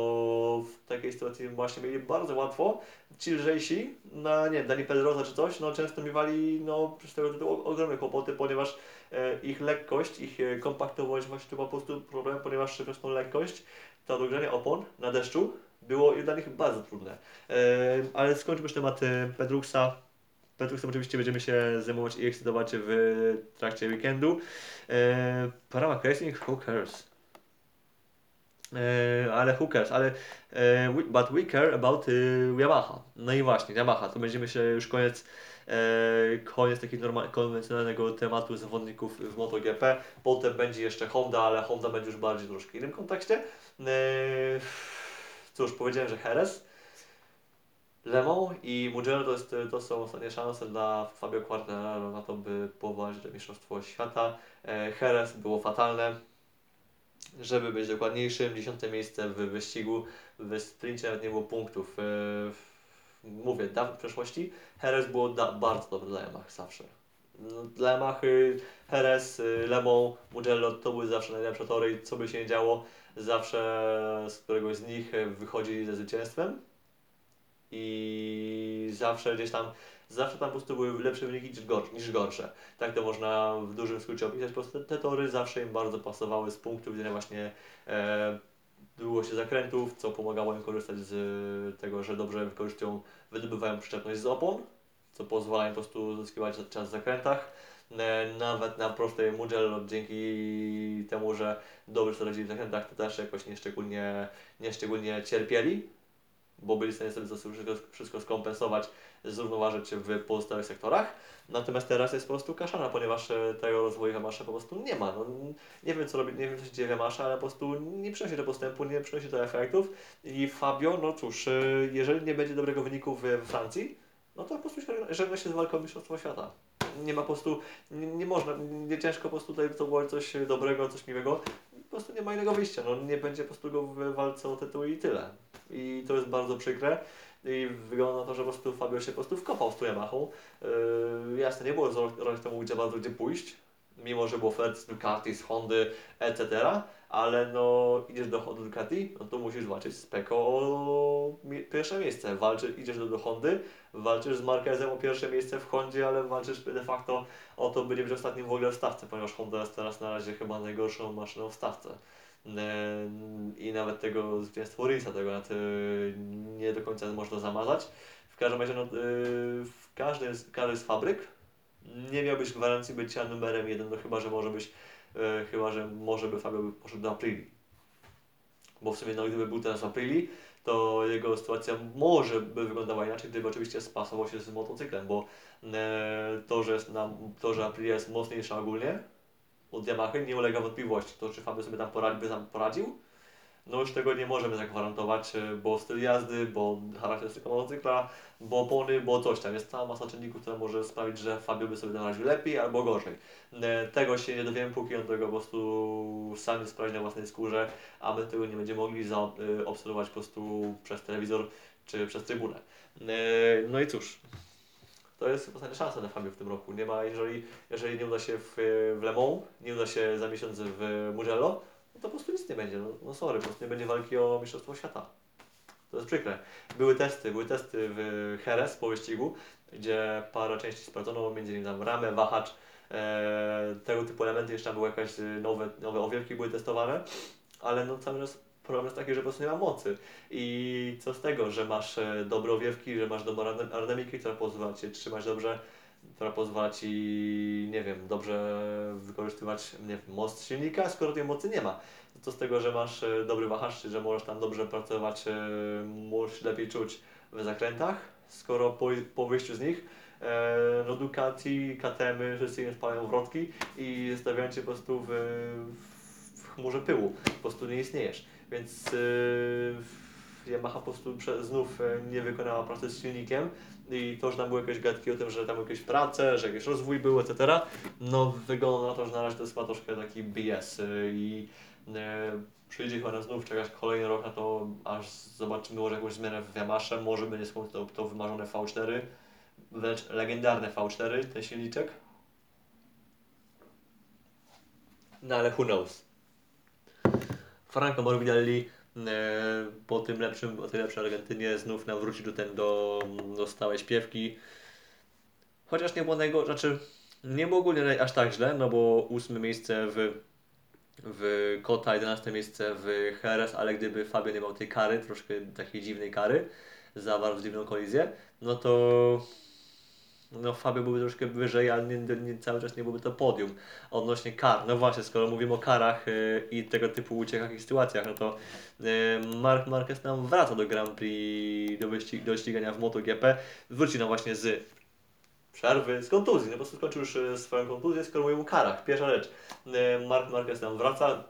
w takiej sytuacji właśnie mieli bardzo łatwo. Ci lżejsi, na nie wiem, Dani Pedrosa czy coś, no często miewali no przez tego tytułu ogromne kłopoty, ponieważ e, ich lekkość, ich e, kompaktowość właśnie to po prostu problem, ponieważ przez tą lekkość to dogrzanie opon na deszczu było dla nich bardzo trudne. Ale skończmy już temat Pedruxa. Pedruxem oczywiście będziemy się zajmować i ekscytować w trakcie weekendu. Paramak Racing, who cares? Ale cares? Ale but we care about e, Yamaha. No i właśnie, Yamaha. To będziemy się już koniec koniec takiego konwencjonalnego tematu zawodników w MotoGP. Potem będzie jeszcze Honda, ale Honda będzie już bardziej w troszkę innym kontekście. E, cóż, powiedziałem, że Jerez, Le Mans i Mugello to, jest, to są ostatnie szanse dla Fabio Quartararo na to, by powalczyć do Mistrzostwo Świata. E, Jerez było fatalne. Żeby być dokładniejszym, dziesiąte miejsce w wyścigu, w sprincie nawet nie było punktów. E, mówię, w przeszłości Jerez było bardzo dobre dla Yamaha zawsze. No, Dla Yamahy, Jerez, y, Le Mans, Mugello to były zawsze najlepsze tory, co by się nie działo, zawsze z któregoś z nich wychodzili ze zwycięstwem i zawsze gdzieś tam, zawsze tam po prostu były lepsze wyniki niż gorsze. Niż gorsze. Tak to można w dużym skrócie opisać, po prostu te tory zawsze im bardzo pasowały z punktu widzenia właśnie e, długości zakrętów, co pomagało im korzystać z tego, że dobrze wykorzystują, wydobywają przyczepność z opon, co pozwala im po prostu zyskiwać czas w zakrętach. E, Nawet na prostej Mugello dzięki temu, że dobrze sobie radzili w zakrętach, to też jakoś nieszczególnie, nieszczególnie cierpieli, bo byli w stanie sobie wszystko, wszystko skompensować, zrównoważyć w pozostałych sektorach. Natomiast teraz jest po prostu kaszana, ponieważ e, tego rozwoju Yamasha po prostu nie ma. No, nie wiem co robi, nie wiem co się dzieje w Yamasha, ale po prostu nie przynosi to postępu, nie przynosi to efektów. I Fabio, no cóż, e, jeżeli nie będzie dobrego wyniku w Francji, no to po prostu żegna się z walką o Mistrzostwo Świata. Nie ma po prostu, nie, nie można, nie ciężko po prostu tutaj to było coś dobrego, coś miłego. Po prostu nie ma innego wyjścia, no nie będzie po prostu go w walce o tytuł i tyle. I to jest bardzo przykre. I wygląda na to, że po prostu Fabio się po prostu wkopał z tą. Yy, jasne, nie było rok temu gdzie bardzo gdzie pójść, mimo że było ofert z Ducati, z Hondy, etc. Ale no idziesz do Hondy Ducati, no to musisz walczyć z Peko o pierwsze miejsce. Walczy, idziesz do, do Hondy, walczysz z Marquezem o pierwsze miejsce w Hondzie, ale walczysz de facto o to, by nie być ostatnim w ogóle w stawce, ponieważ Honda jest teraz na razie chyba najgorszą maszyną w stawce. E, I nawet tego zwycięstwo Rinsa tego nawet, e, nie do końca można zamazać. W każdym razie no, e, w każdej każdej z fabryk nie miałbyś gwarancji bycia numerem jeden, no chyba, że może być, e, chyba, że może by Fabio poszedł do Aprili. Bo w sumie no, gdyby był teraz w Aprili, to jego sytuacja może by wyglądała inaczej, gdyby oczywiście spasował się z motocyklem, bo e, to, że, jest na, to, że Aprilia jest mocniejsza ogólnie od Yamahy nie ulega wątpliwości. To, czy Fabio sobie tam poradzi, by tam poradził, no już tego nie możemy zagwarantować, e, bo styl jazdy, bo charakterystyka motocykla, bo opony, bo coś tam. Jest cała masa czynników, które może sprawić, że Fabio by sobie radził lepiej albo gorzej. E, Tego się nie dowiemy, póki on tego po prostu sam nie sprawdzi na własnej skórze, a my tego nie będziemy mogli zaobserwować po prostu przez telewizor czy przez trybunę. E, No i cóż, to jest ostatnia szansa na Fabio w tym roku. Nie ma, jeżeli, jeżeli nie uda się w, w Le Mans, nie uda się za miesiąc w Mugello, po prostu nic nie będzie. No, no sorry, po prostu nie będzie walki o Mistrzostwo Świata. To jest przykre. Były testy, były testy w Jerez po wyścigu, gdzie parę części sprawdzono, między innymi tam ramę, wahacz, e, tego typu elementy, jeszcze tam były jakieś nowe, nowe owiewki były testowane, ale no cały czas problem jest taki, że po prostu nie ma mocy. I co z tego, że masz e, dobre owiewki, że masz dobrą aerodyn- aerodynamikę, która pozwala Cię trzymać dobrze, która pozwala Ci, nie wiem, dobrze wykorzystywać nie moc silnika, skoro tej mocy nie ma. Co z tego, że masz e, dobry wahacz, czy że możesz tam dobrze pracować, e, możesz lepiej czuć w zakrętach, skoro po, po wyjściu z nich e, no Ducati, KTM, wszyscy im spalają wrotki i stawiają Cię po prostu w, w chmurze pyłu. Po prostu nie istniejesz. Więc Yamaha po prostu znów e, nie wykonała pracy z silnikiem i to, że tam były jakieś gadki o tym, że tam jakieś prace, że jakiś rozwój był, etc. No wygląda na to, że na razie to jest chyba troszkę taki BS y, i e, przyjdzie chyba znów czekać kolejny rok na to, aż zobaczymy może jakąś zmianę w Yamasze, może będzie to, to wymarzone V4, wręcz legendarne V4, ten silniczek. No ale who knows. Franco Morbidelli e, po tym lepszym, po tej lepszej Argentynie znów nam wróci do, ten, do, do stałej śpiewki. Chociaż nie było najgorsze, znaczy nie było ogólnie aż tak źle, no bo ósme miejsce w, w Kota, 11 miejsce w Jerez, ale gdyby Fabio nie miał tej kary, troszkę takiej dziwnej kary, za bardzo dziwną kolizję, no to no Fabio byłby troszkę wyżej, ale nie, nie, cały czas nie byłby to podium. Odnośnie kar, no właśnie, skoro mówimy o karach yy, i tego typu uciekach i sytuacjach, no to yy, Mark Marquez nam wraca do Grand Prix, do, wyścig, do ścigania w MotoGP. Wróci nam właśnie z przerwy, z kontuzji, no po prostu skończył już e, swoją kontuzję, skoro mówimy o karach. Pierwsza rzecz, Mark Marquez nam wraca,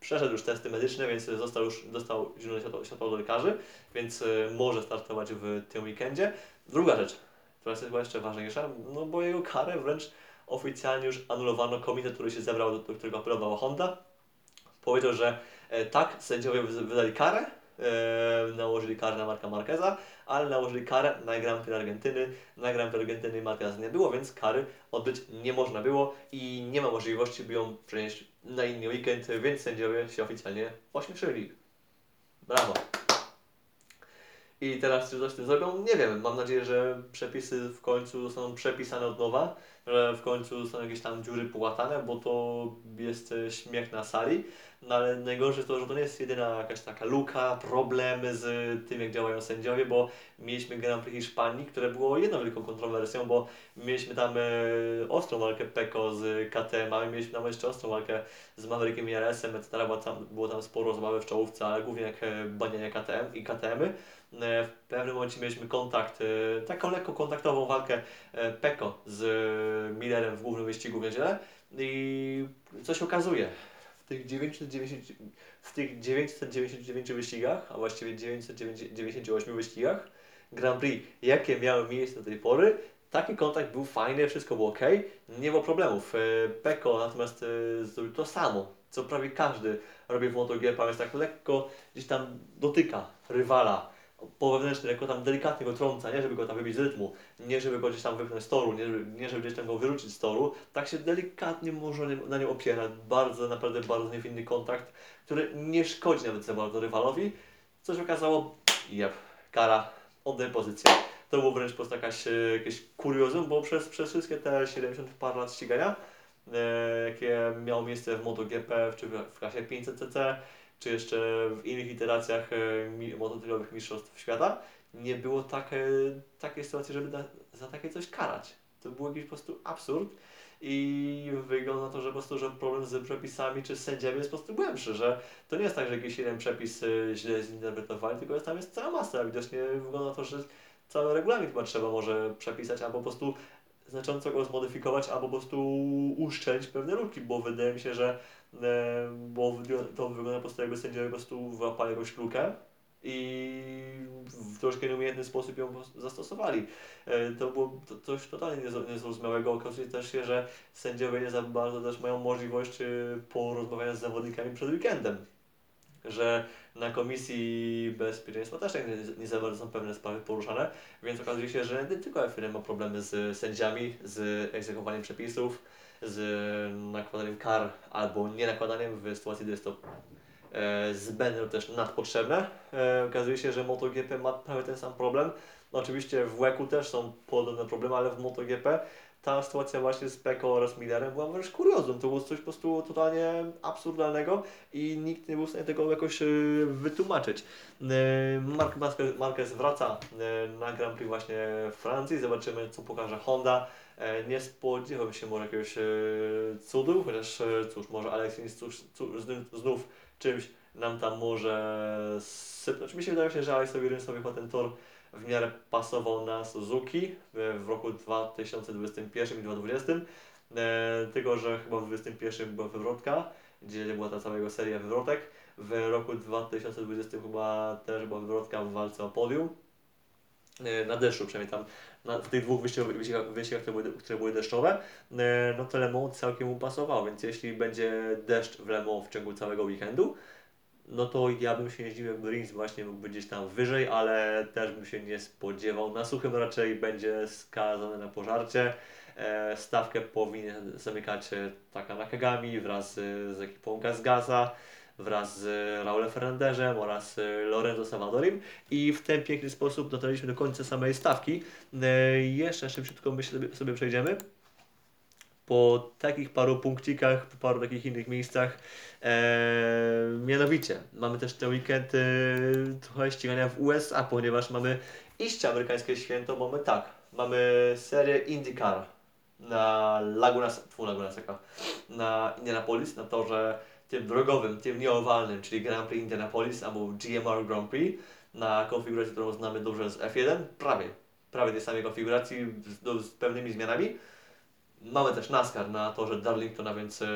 przeszedł już testy medyczne, więc został już, dostał zielone światło, światło do lekarzy, więc może startować w tym weekendzie. Druga rzecz, która jest chyba jeszcze ważniejsza, no bo jego karę wręcz oficjalnie już anulowano. Komitet, który się zebrał, do, którego apelowała Honda, powiedział, że e, tak, sędziowie wy- wydali karę, e, nałożyli karę na Marka Marqueza, ale nałożyli karę na Grand Prix Argentyny. Na Grand Prix Argentyny Marqueza nie było, więc kary odbyć nie można było i nie ma możliwości, by ją przenieść na inny weekend, więc sędziowie się oficjalnie ośmieszyli. Brawo! I teraz czy coś tym zrobią? Nie wiem. Mam nadzieję, że przepisy w końcu zostaną przepisane od nowa, że w końcu zostaną jakieś tam dziury połatane, bo to jest śmiech na sali. No ale najgorsze to, że to nie jest jedyna jakaś taka luka, problemy z tym, jak działają sędziowie, bo mieliśmy Grand Prix Hiszpanii, które było jedną wielką kontrowersją, bo mieliśmy tam e, ostrą walkę Peko z KTM-ami, mieliśmy tam jeszcze ostrą walkę z Maverickiem i RS-em, etc. Było tam, było tam sporo zabawy w czołówce, ale głównie jak e, banianie KTM i KTM-y. E, W pewnym momencie mieliśmy kontakt, e, taką lekko kontaktową walkę e, Peko z Millerem w głównym wyścigu w niedzielę. I co się okazuje, w tych 990, w tych 999 wyścigach, a właściwie 998 wyścigach Grand Prix, jakie miały miejsce do tej pory, taki kontakt był fajny, wszystko było ok, nie było problemów. Peko natomiast zrobił to samo, co prawie każdy robi w MotoGP, więc tak lekko gdzieś tam dotyka rywala po wewnętrznej, lekko tam delikatnie go trąca, nie żeby go tam wybić z rytmu, nie żeby go gdzieś tam wypchnąć z toru, nie żeby, nie żeby gdzieś tam go wyrzucić z toru, tak się delikatnie może na nim opiera, bardzo, naprawdę bardzo niewinny kontakt, który nie szkodzi nawet za bardzo rywalowi, co się okazało, jep, kara, oddaj pozycję. To było wręcz po prostu jakaś, e, jakieś kuriozum, bo przez, przez wszystkie te 70 par lat ścigania, e, jakie miało miejsce w MotoGP, czy w klasie 500cc, czy jeszcze w innych iteracjach e, motocyklowych mistrzostw świata, nie było takie, takiej sytuacji, żeby na, za takie coś karać. To był jakiś po prostu absurd i wygląda na to, że po prostu, że problem z przepisami czy z sędziami jest po prostu głębszy, że to nie jest tak, że jakiś jeden przepis e, źle zinterpretowali, tylko jest tam jest cała masa. Widocznie wygląda na to, że cały regulamin chyba trzeba może przepisać, albo po prostu znacząco go zmodyfikować, albo po prostu uszczęść pewne luki, bo wydaje mi się, że bo to wygląda po prostu jakby sędziowie po prostu wyłapali jakąś lukę i w troszkę nieumiejętny sposób ją zastosowali. E, To było to, coś totalnie niezro- niezrozumiałego. Okazuje też się, że sędziowie nie za bardzo też mają możliwość e, porozmawiania z zawodnikami przed weekendem. Że na komisji bezpieczeństwa też tak nie, nie za bardzo są pewne sprawy poruszane, więc okazuje się, że nie tylko F1 ma problemy z sędziami, z egzekwowaniem przepisów, z nakładaniem kar albo nie nakładaniem w sytuacji, gdy jest to e, zbędne lub też nadpotrzebne. E, okazuje się, że MotoGP ma prawie ten sam problem. No, oczywiście w WEC-u też są podobne problemy, ale w MotoGP ta sytuacja właśnie z Peko oraz Millerem była wręcz kuriozum. To było coś po prostu totalnie absurdalnego i nikt nie był w stanie tego jakoś e, wytłumaczyć. E, Mark Marquez- wraca e, na Grand Prix właśnie w Francji. Zobaczymy, co pokaże Honda. Nie spodziewam się może jakiegoś cudu, chociaż cóż, może Alex cóż, znów, czymś nam tam może sypnąć. Mi się wydaje się, że Alexowi Rynsowi chyba ten tor w miarę pasował na Suzuki w, w roku 2021 i 2020. E, tylko, że chyba w 2021 była wywrotka, gdzie była ta cała seria wywrotek. W roku 2020 chyba też była wywrotka w walce o podium. E, na deszczu przynajmniej tam, na, w tych dwóch wyścigach, wyścigach, które, były, które były deszczowe, e, no to Le Mans całkiem pasował, więc jeśli będzie deszcz w Le Mans w ciągu całego weekendu, no to ja bym się nie zdziwił, jakby Rins właśnie mógł być gdzieś tam wyżej, ale też bym się nie spodziewał. Na suchym raczej będzie skazany na pożarcie. E, stawkę powinien zamykać e, Taka Nakagami wraz z, ekipą Gazgaza wraz z Raulem Fernandezem oraz e, Lorenzo Salvadorim i w ten piękny sposób dotarliśmy do końca samej stawki. Jeszcze szybciutko myślę sobie przejdziemy. Po takich paru punkcikach, po paru takich innych miejscach, e, mianowicie mamy też ten weekend e, trochę ścigania w USA, ponieważ mamy iście amerykańskie święto, mamy tak, mamy serię IndyCar na Laguna, tfu, Laguna Seca, na Indianapolis, na torze tym drogowym, tym nieowalnym, czyli Grand Prix Indianapolis albo GMR Grand Prix na konfiguracji, którą znamy dobrze z F1, prawie, prawie tej samej konfiguracji z, z pewnymi zmianami. Mamy też NASCAR na torze Darlington, a więc e,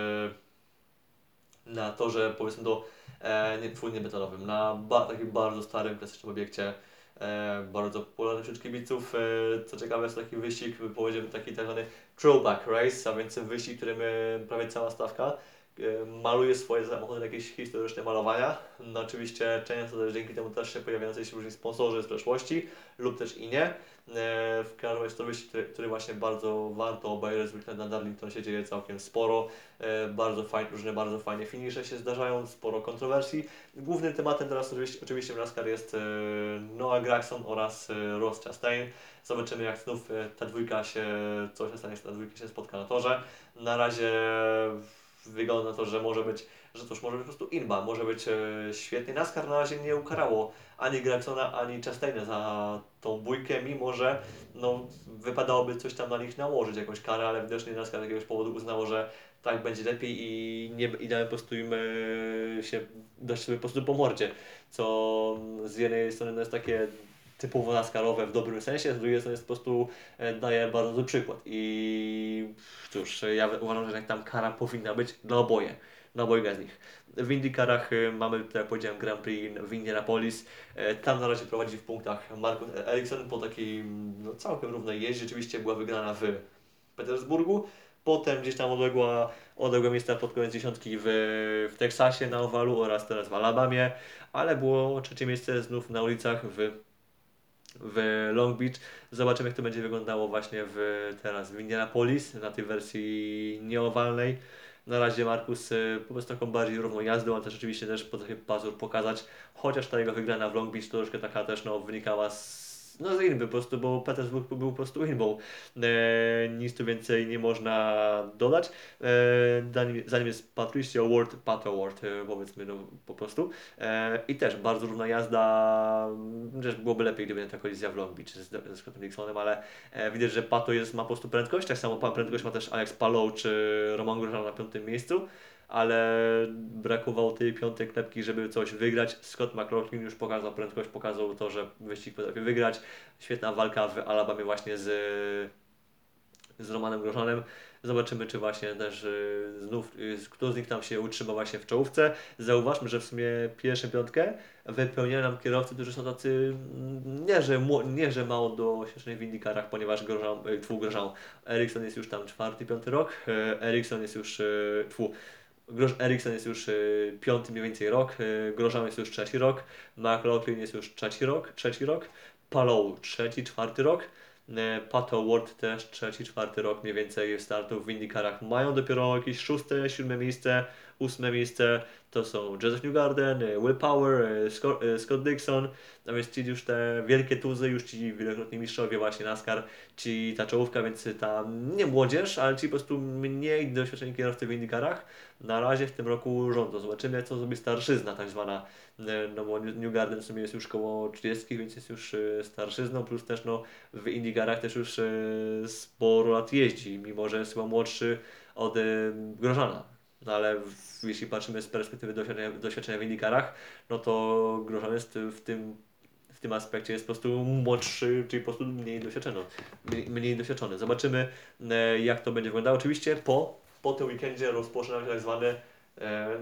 na torze powiedzmy do e, nie, twój niebetonowym, na ba, takim bardzo starym, klasycznym obiekcie, e, bardzo popularny wśród kibiców. E, co ciekawe jest taki wyścig, powiedziałbym taki tak zwany throwback race, a więc wyścig, którym e, prawie cała stawka maluje swoje samochody na jakieś historyczne malowania. No oczywiście często też dzięki temu też się pojawiają się różni sponsorzy z przeszłości lub też i nie. E, W każdym razie to wyścig, który, który właśnie bardzo warto obejrzeć, zwykle na Darlington się dzieje całkiem sporo. E, Bardzo fajnie, różne bardzo fajne finisze się zdarzają, sporo kontrowersji. Głównym tematem teraz oczywiście, oczywiście w NASCAR jest e, Noah Gragson oraz e, Ross Chastain. Zobaczymy jak znów e, ta dwójka się, co się stanie, ta dwójka się spotka na torze. Na razie wygląda na to, że może być, że to już może być po prostu inba, może być e, świetnie. NASCAR na razie nie ukarało ani Gragsona, ani Chastaina za tą bójkę, mimo że no, wypadałoby coś tam na nich nałożyć, jakąś karę, ale widocznie NASCAR z jakiegoś powodu uznało, że tak będzie lepiej i nie i damy po prostu im e, się dać sobie po prostu po mordzie, co z jednej strony no jest takie typowo NASCARowe w dobrym sensie, z drugiej strony jest po prostu e, daje bardzo dobry przykład i cóż, ja uważam, że tam kara powinna być dla oboje, dla obojga z nich. W IndyCarach e, mamy, tak jak powiedziałem, Grand Prix w Indianapolis. E, Tam na razie prowadzi w punktach Markus Eriksson po takiej no, całkiem równej jeździe. Oczywiście była wygrana w Petersburgu. Potem gdzieś tam odległa, odległe miejsca pod koniec dziesiątki w, w Teksasie na owalu oraz teraz w Alabamie, ale było trzecie miejsce znów na ulicach w, w Long Beach. Zobaczymy jak to będzie wyglądało właśnie w, teraz w Indianapolis na tej wersji nieowalnej. Na razie Markus y, po prostu taką bardziej równą jazdą, ale też oczywiście też potrafi pazur pokazać, chociaż ta jego wygrana w Long Beach troszkę taka też no, wynikała z, no, z inby po prostu, bo Petersburg był po prostu inbą. E, nic tu więcej nie można dodać. E, zanim, jest Patricia Award, Pat Award e, powiedzmy no, po prostu. E, I też bardzo równa jazda, też byłoby lepiej gdyby nie ta kolizja w Long Beach z, ze Scottem Dixonem, ale e, widać, że Pato jest, ma po prostu prędkość, tak samo prędkość ma też Alex Palou czy Roman Grosjean na piątym miejscu ale brakowało tej piątej klepki, żeby coś wygrać. Scott McLaughlin już pokazał prędkość, pokazał to, że wyścig potrafi wygrać. Świetna walka w Alabamie właśnie z, z Romanem Groszanem. Zobaczymy, czy właśnie też y, znów, y, kto z nich tam się utrzyma właśnie w czołówce. Zauważmy, że w sumie pierwszą piątkę wypełniają nam kierowcy, którzy są tacy, mm, nie że, nie, że mało doświadczeni w Indykarach, ponieważ Grosjean, y, tfu, Grosjean, Ericsson jest już tam czwarty, piąty rok, e, Ericsson jest już, tfu, Grosz Ericsson jest już y, piąty mniej więcej rok, y, Grosjean jest już trzeci rok, McLaughlin jest już trzeci rok, trzeci rok, Palou trzeci, czwarty rok, e, Pato Ward też trzeci, czwarty rok mniej więcej startów w IndyCarach. Mają dopiero jakieś szóste, siódme miejsce, ósme miejsce, to są Joseph Newgarden, e, Will Power, e, Scott, e, Scott Dixon, a więc ci już te wielkie tuzy, już ci wielokrotni mistrzowie właśnie NASCAR, ci ta czołówka, więc tam nie młodzież, ale ci po prostu mniej doświadczeni kierowcy w IndyCarach. Na razie w tym roku rządzą. Zobaczymy, co zrobi starszyzna tak zwana. No bo New Garden w sumie jest już koło 30, więc jest już starszyzną, plus też no, w IndyCarach też już sporo lat jeździ, mimo że jest chyba młodszy od Grożana. No ale w, jeśli patrzymy z perspektywy doświadczenia, doświadczenia w IndyCarach, no to Grożan jest w tym w tym aspekcie jest po prostu młodszy, czyli po prostu mniej doświadczony. Mniej, mniej doświadczony. Zobaczymy, e, jak to będzie wyglądało. Oczywiście po, po tym weekendzie rozpoczyna się tak zwany e,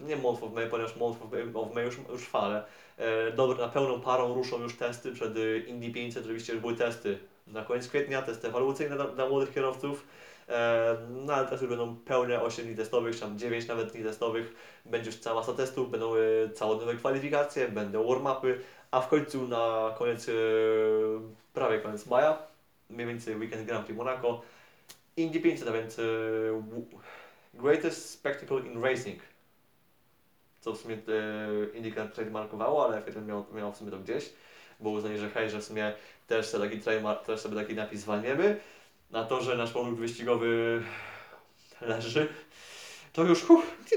nie Month of May, ponieważ Month of May, of May już, już trwa, ale e, dobra, na pełną parą ruszą już testy przed e, Indy 500, oczywiście już były testy na koniec kwietnia, testy ewaluacyjne dla, dla młodych kierowców. E, no ale już będą pełne 8 dni testowych, czy tam 9 nawet dni testowych. Będzie już cała masa testów, będą e, całodniowe kwalifikacje, będą warm-upy, a w końcu na koniec, e, prawie koniec maja, mniej więcej weekend Grand Prix Monaco, Indy 500, a więc Greatest Spectacle in Racing. Co w sumie IndyCar trademarkowało, ale F1 miał, miał w sumie to gdzieś, bo uznali, że hej, że w sumie też sobie taki trademark, też sobie taki napis zwalniemy. Na to, że nasz produkt wyścigowy leży, to już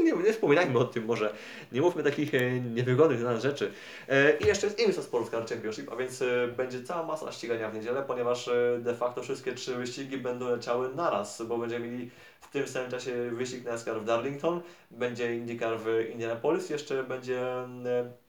nie, nie, wspominajmy o tym może. Nie mówmy takich e, niewygodnych dla nas rzeczy. E, I jeszcze jest IMSA Sports Car Championship, a więc e, będzie cała masa ścigania w niedzielę, ponieważ e, de facto wszystkie trzy wyścigi będą leciały naraz, bo będziemy mieli w tym samym czasie wyścig NASCAR w Darlington, będzie IndyCar w Indianapolis, jeszcze będzie e,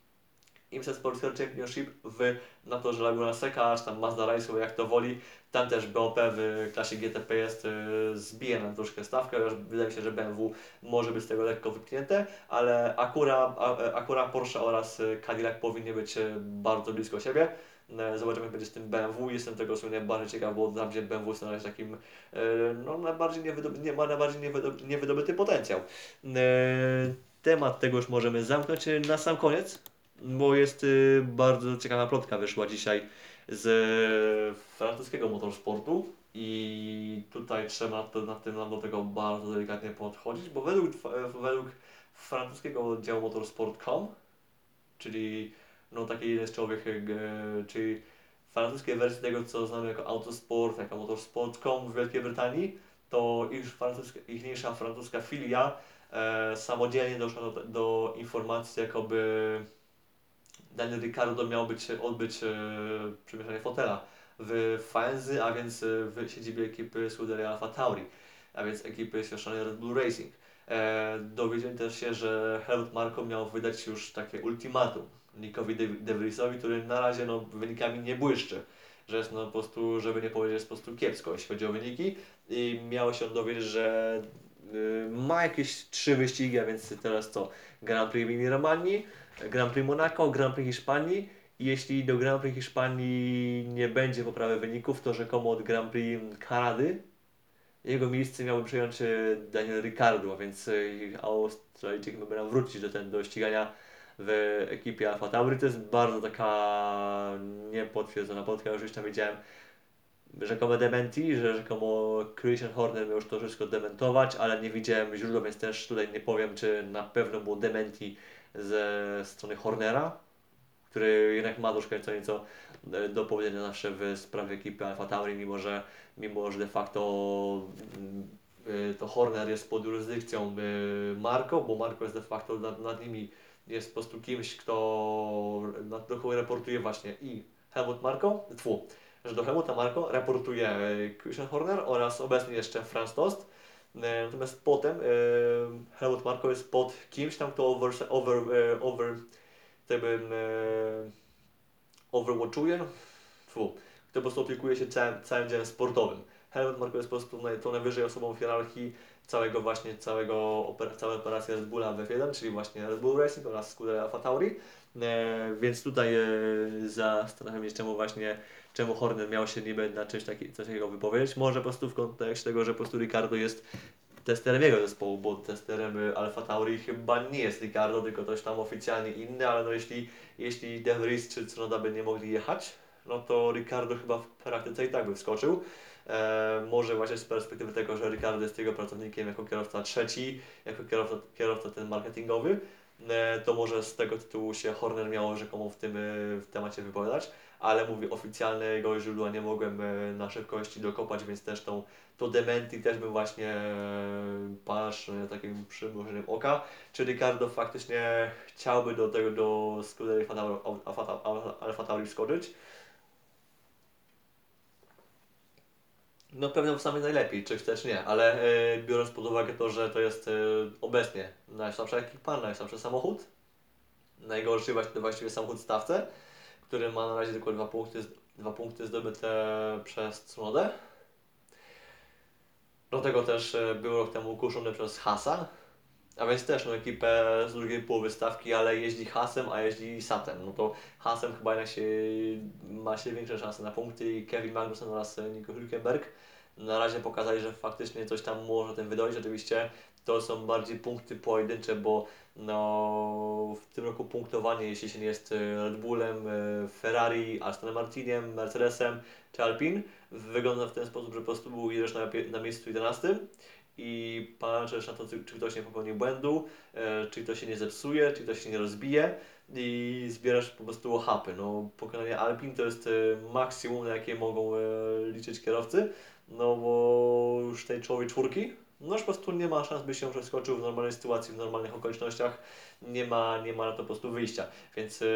IMSA Sports Car Championship w na to, że Laguna Seca, czy tam Mazda Race'u, jak to woli. Tam też BOP w klasie GTP jest, y, zbije nam troszkę stawkę, chociaż wydaje mi się, że BMW może być z tego lekko wypchnięte, ale Acura, a- Acura Porsche oraz y, Cadillac powinny być bardzo blisko siebie. E, Zobaczymy, jak będzie z tym BMW. Jestem tego sumie bardzo ciekaw, bo tam, gdzie BMW jest na razie takim, e, no, najbardziej niewydoby, nie, ma najbardziej niewydoby, niewydobyty potencjał. E, Temat tego już możemy zamknąć e, na sam koniec, bo jest y, bardzo ciekawa plotka wyszła dzisiaj z e, francuskiego motorsportu i tutaj trzeba na tym do tego bardzo delikatnie podchodzić, bo według, e, według francuskiego oddziału motorsport.com, czyli no takiej jeden z czołowych, e, czyli francuskiej wersji tego, co znamy jako autosport, jako motorsport.com w Wielkiej Brytanii, to ich francuska, ichniejsza francuska filia e, samodzielnie doszła do, do informacji, jakoby Daniel Ricciardo miał być, odbyć e, przemieszczanie fotela w Faenzy, a więc e, w siedzibie ekipy Scuderia Alfa Tauri, a więc ekipy zrzeszonej Red Bull Racing. E, dowiedzieli też się, że Helmut Marko miał wydać już takie ultimatum Nickowi De- Vriesowi, który na razie no, wynikami nie błyszczy. Że jest no, po prostu, żeby nie powiedzieć, jest po prostu kiepsko, jeśli chodzi o wyniki. I miało się on dowiedzieć, że y, ma jakieś trzy wyścigi, a więc teraz co? Grand Prix Emilia Romagni, Grand Prix Monaco, Grand Prix Hiszpanii. I jeśli do Grand Prix Hiszpanii nie będzie poprawy wyników, to rzekomo od Grand Prix Kanady jego miejsce miałby przejąć e, Daniel Ricciardo, a więc e, Australijczyk nam wrócić do, ten, do ścigania w ekipie Alfa Tauri. To jest bardzo taka niepotwierdzona plotka, już tam widziałem rzekome dementi, że rzekomo Christian Horner miał już to wszystko dementować, ale nie widziałem źródła, więc też tutaj nie powiem, czy na pewno było dementi ze strony Hornera, który jednak ma troszkę co nieco e, do powiedzenia zawsze w sprawie ekipy Alfa Tauri, mimo że, mimo że de facto mm, y, to Horner jest pod jurysdykcją y, Marco, bo Marco jest de facto nad, nad nimi, jest po prostu kimś, kto nad, do kogo reportuje właśnie i Helmut Marko, tfu, że do Helmuta Marko reportuje e, Christian Horner oraz obecnie jeszcze Franz Tost. E, Natomiast potem e, Helmut Marko jest pod kimś tam, kto over, over, e, over bym e, overwatchuje, Fu, kto po prostu opiekuje się całym, całym działem sportowym. Helmut Marko jest po prostu tą najwyżej osobą w hierarchii całego właśnie, całego, całej operacji Red Bulla w F1, czyli właśnie Red Bull Racing oraz Scuderia Alfa Tauri. Więc tutaj zastanawiam się, czemu właśnie, czemu Horner miał się niby na czymś taki, coś takiego wypowiedzieć. Może po prostu w kontekście tego, że po prostu Ricardo jest testerem jego zespołu, bo testerem y, Alfa Tauri chyba nie jest Ricardo, tylko ktoś tam oficjalnie inny, ale no jeśli, jeśli De Vries czy Tsunoda by nie mogli jechać, no to Ricardo chyba w praktyce i tak by wskoczył. E, może właśnie z perspektywy tego, że Ricardo jest jego pracownikiem jako kierowca trzeci, jako kierowca, kierowca ten marketingowy, e, to może z tego tytułu się Horner miał rzekomo w tym e, w temacie wypowiadać, ale mówię, oficjalnego źródła nie mogłem e, na szybkości dokopać, więc też tą, to dementi też bym właśnie e, patrzył na takim przymrużeniem oka, czy Ricardo faktycznie chciałby do tego, do Scuderii Alfa Tauri- wskoczyć. No pewnie w samej najlepiej, czy czy nie, ale e, biorąc pod uwagę to, że to jest e, obecnie najsłabsza ekipa, najsłabszy samochód, najgorszy właściwie samochód w stawce, który ma na razie tylko dwa punkty, dwa punkty zdobyte przez Tsunodę. Do tego też e, był rok temu kuszony przez Hasa, a więc też no, ekipę z drugiej połowy stawki, ale jeździ Hasem, a jeździ Satem. No to Hasem chyba jednak się, ma się większe szanse na punkty i Kevin Magnussen oraz Nico Hülkenberg Na razie pokazali, że faktycznie coś tam może tym wydoić. Oczywiście to są bardziej punkty pojedyncze, bo no, w tym roku punktowanie, jeśli się nie jest e, Red Bullem, e, Ferrari, Aston Martinem, Mercedesem czy Alpine, wygląda w ten sposób, że po prostu jedziesz na, pie- na miejscu 11 i patrzysz na to, czy, ktoś nie popełnił błędu, e, czy ktoś się nie zepsuje, czy ktoś się nie rozbije. I zbierasz po prostu hapy. No, pokonanie Alpin to jest maksimum, na jakie mogą liczyć kierowcy, no bo już tej czołowej czwórki, no już po prostu nie ma szans, by się przeskoczył w normalnej sytuacji, w normalnych okolicznościach, nie ma, nie ma na to po prostu wyjścia, więc e, e,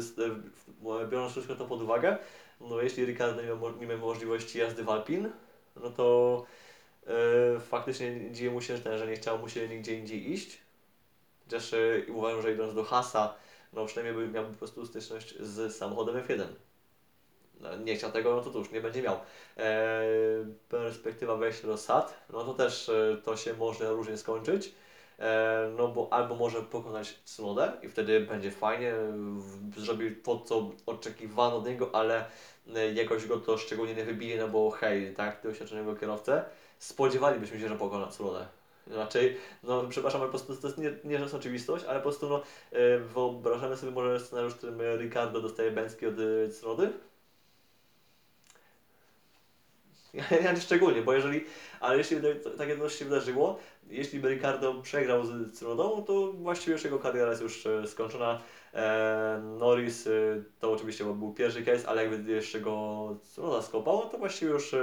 z, e, biorąc wszystko to pod uwagę, no jeśli Ricardo nie miał, możliwości jazdy w Alpin, no to e, faktycznie dzieje mu się, że, nie chciał mu się nigdzie indziej iść. Chociaż e, uważam, że idąc do Hasa, no przynajmniej by miał po prostu styczność z samochodem F1. No, nie chciał tego, no to cóż, nie będzie miał. E, perspektywa wejścia do SAT, no to też e, to się może różnie skończyć. E, no bo albo może pokonać Tsunodę i wtedy będzie fajnie, w- zrobi to, co oczekiwano od niego, ale jakoś go to szczególnie nie wybije, no bo hej, tak, doświadczonego kierowcę, spodziewalibyśmy się, że pokona Tsunodę. Raczej, no przepraszam, ale po prostu to jest nie, nie jest oczywistość, ale po prostu no, wyobrażamy sobie może scenariusz, w którym Ricardo dostaje bęcki od e, Tsunody. Ja, ja nie szczególnie, bo jeżeli, ale jeśli takie coś się wydarzyło, jeśli by Ricardo przegrał z Tsunodą, to właściwie już jego kariera jest już e, skończona. E, Norris e, to oczywiście był pierwszy case, ale jakby jeszcze go Tsunoda skopał, to właściwie już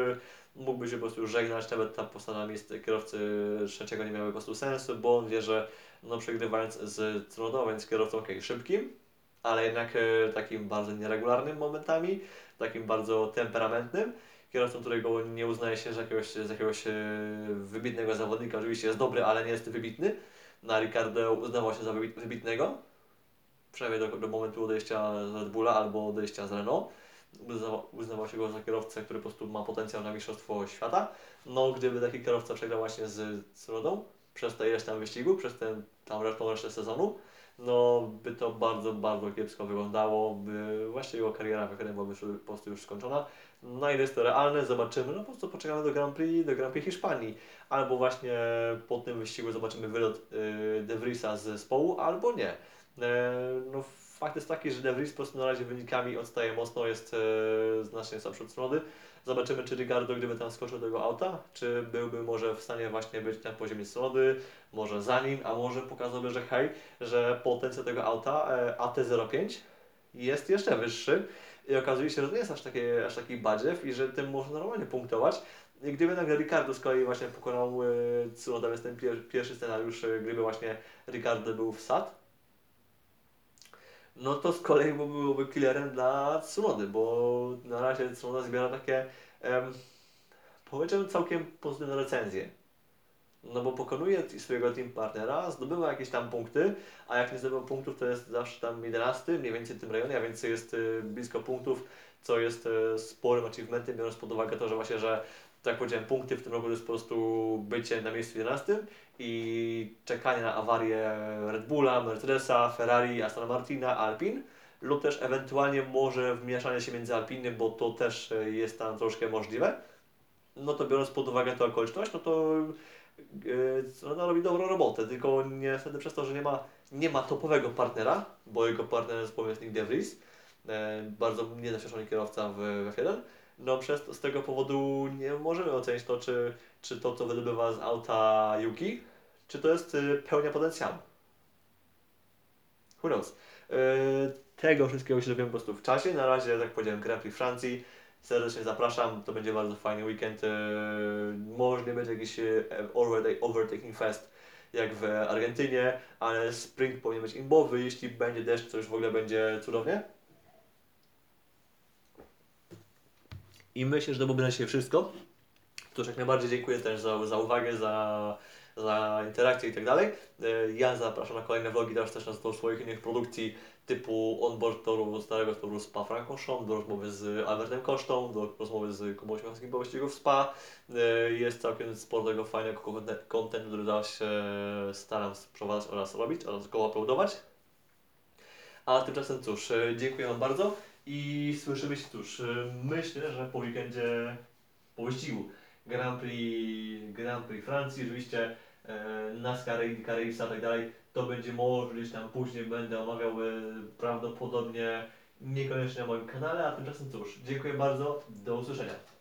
mógłby się po prostu żegnać, nawet ta postawa na miejsce kierowcy trzeciego nie miały po prostu sensu, bo on wie, że no, przegrywając z Tsunodą, więc kierowcą okej, szybkim, ale jednak takim bardzo nieregularnym momentami, takim bardzo temperamentnym, kierowcą, którego nie uznaje się z jakiegoś, z jakiegoś e, wybitnego zawodnika, oczywiście jest dobry, ale nie jest wybitny. Na Ricardo uznawał się za wybi- wybitnego, przynajmniej do, do momentu odejścia z Red Bulla albo odejścia z Renault. Uznawał, uznawał się go za kierowcę, który po prostu ma potencjał na mistrzostwo świata. No, gdyby taki kierowca przegrał właśnie z Tsunodą przez tę ileś tam wyścigu, przez tę tam resztą resztę sezonu, no by to bardzo, bardzo kiepsko wyglądało, by właściwie jego kariera w F1 byłaby po prostu już skończona. Na ile jest to realne, zobaczymy. No po prostu poczekamy do Grand Prix, do Grand Prix Hiszpanii. Albo właśnie po tym wyścigu zobaczymy wylot y, De Vriesa z zespołu, albo nie. E, no fakt jest taki, że De Vries po prostu na razie wynikami odstaje mocno, jest e, znacznie słabszy od Tsunody. Zobaczymy, czy Ricardo, gdyby tam skoczył do tego auta, czy byłby może w stanie właśnie być na poziomie Tsunody, może za nim, a może pokazałby, że hej, że potencjał tego auta e, AT05 jest jeszcze wyższy i okazuje się, że to nie jest aż, takie, aż taki badziew i że tym można normalnie punktować. I gdyby nagle Ricardo z kolei właśnie pokonał e, Tsunoda, więc ten pier, pierwszy scenariusz, e, gdyby właśnie Ricardo był w SAT, no to z kolei by- byłoby killerem dla Tsunody, bo na razie Tsunoda zbiera takie, em, powiedziałbym, całkiem pozytywne recenzje. No bo pokonuje swojego team partnera, zdobywa jakieś tam punkty, a jak nie zdobywa punktów, to jest zawsze tam 11, mniej więcej w tym rejonie, a więc jest y, blisko punktów, co jest y, sporym achievementem, biorąc pod uwagę to, że właśnie, że tak powiedziałem, punkty w tym roku to jest po prostu bycie na miejscu 11 i czekanie na awarię Red Bulla, Mercedesa, Ferrari, Aston Martina, Alpin lub też ewentualnie może wmieszanie się między Alpiny, bo to też y, jest tam troszkę możliwe. No to biorąc pod uwagę tę okoliczność, no to yy, no, robi dobrą robotę, tylko niestety przez to, że nie ma, nie ma topowego partnera, bo jego partnerem jest Nick De Vries, e, bardzo niedoświadczony kierowca w, w F1, no przez z tego powodu nie możemy ocenić to, czy, czy to, co wydobywa z auta Yuki, czy to jest y, pełnia potencjału. Who knows? Yy, tego wszystkiego się dowiemy po prostu w czasie. Na razie, tak jak powiedziałem, Grand Prix Francji. Serdecznie zapraszam, to będzie bardzo fajny weekend. Yy, może będzie jakiś overtake- overtaking fest jak w Argentynie, ale sprint powinien być imbowy. Jeśli będzie deszcz, to już w ogóle będzie cudownie. I myślę, że to byłoby na dzisiaj wszystko. Cóż, jak najbardziej dziękuję też za, za uwagę, za, za interakcję i tak dalej. E, Ja zapraszam na kolejne vlogi też, też do swoich innych produkcji typu onboard toru, starego toru Spa Francorchamps, do rozmowy z Albertem Kosztą, do rozmowy z Kubą Śmiechowskim po w Spa. E, Jest całkiem sporo tego fajnego konten- kontentu, który teraz się staram sprowadzać oraz robić oraz go uploadować. A tymczasem cóż, e, dziękuję Wam bardzo i słyszymy się. Y, Myślę, że po weekendzie, po wyścigu Grand Prix, Grand Prix Francji, oczywiście e, NASCAR, IndyCar Race i tak dalej, to będzie może gdzieś tam później będę omawiał e, prawdopodobnie niekoniecznie na moim kanale, a tymczasem cóż, dziękuję bardzo, do usłyszenia.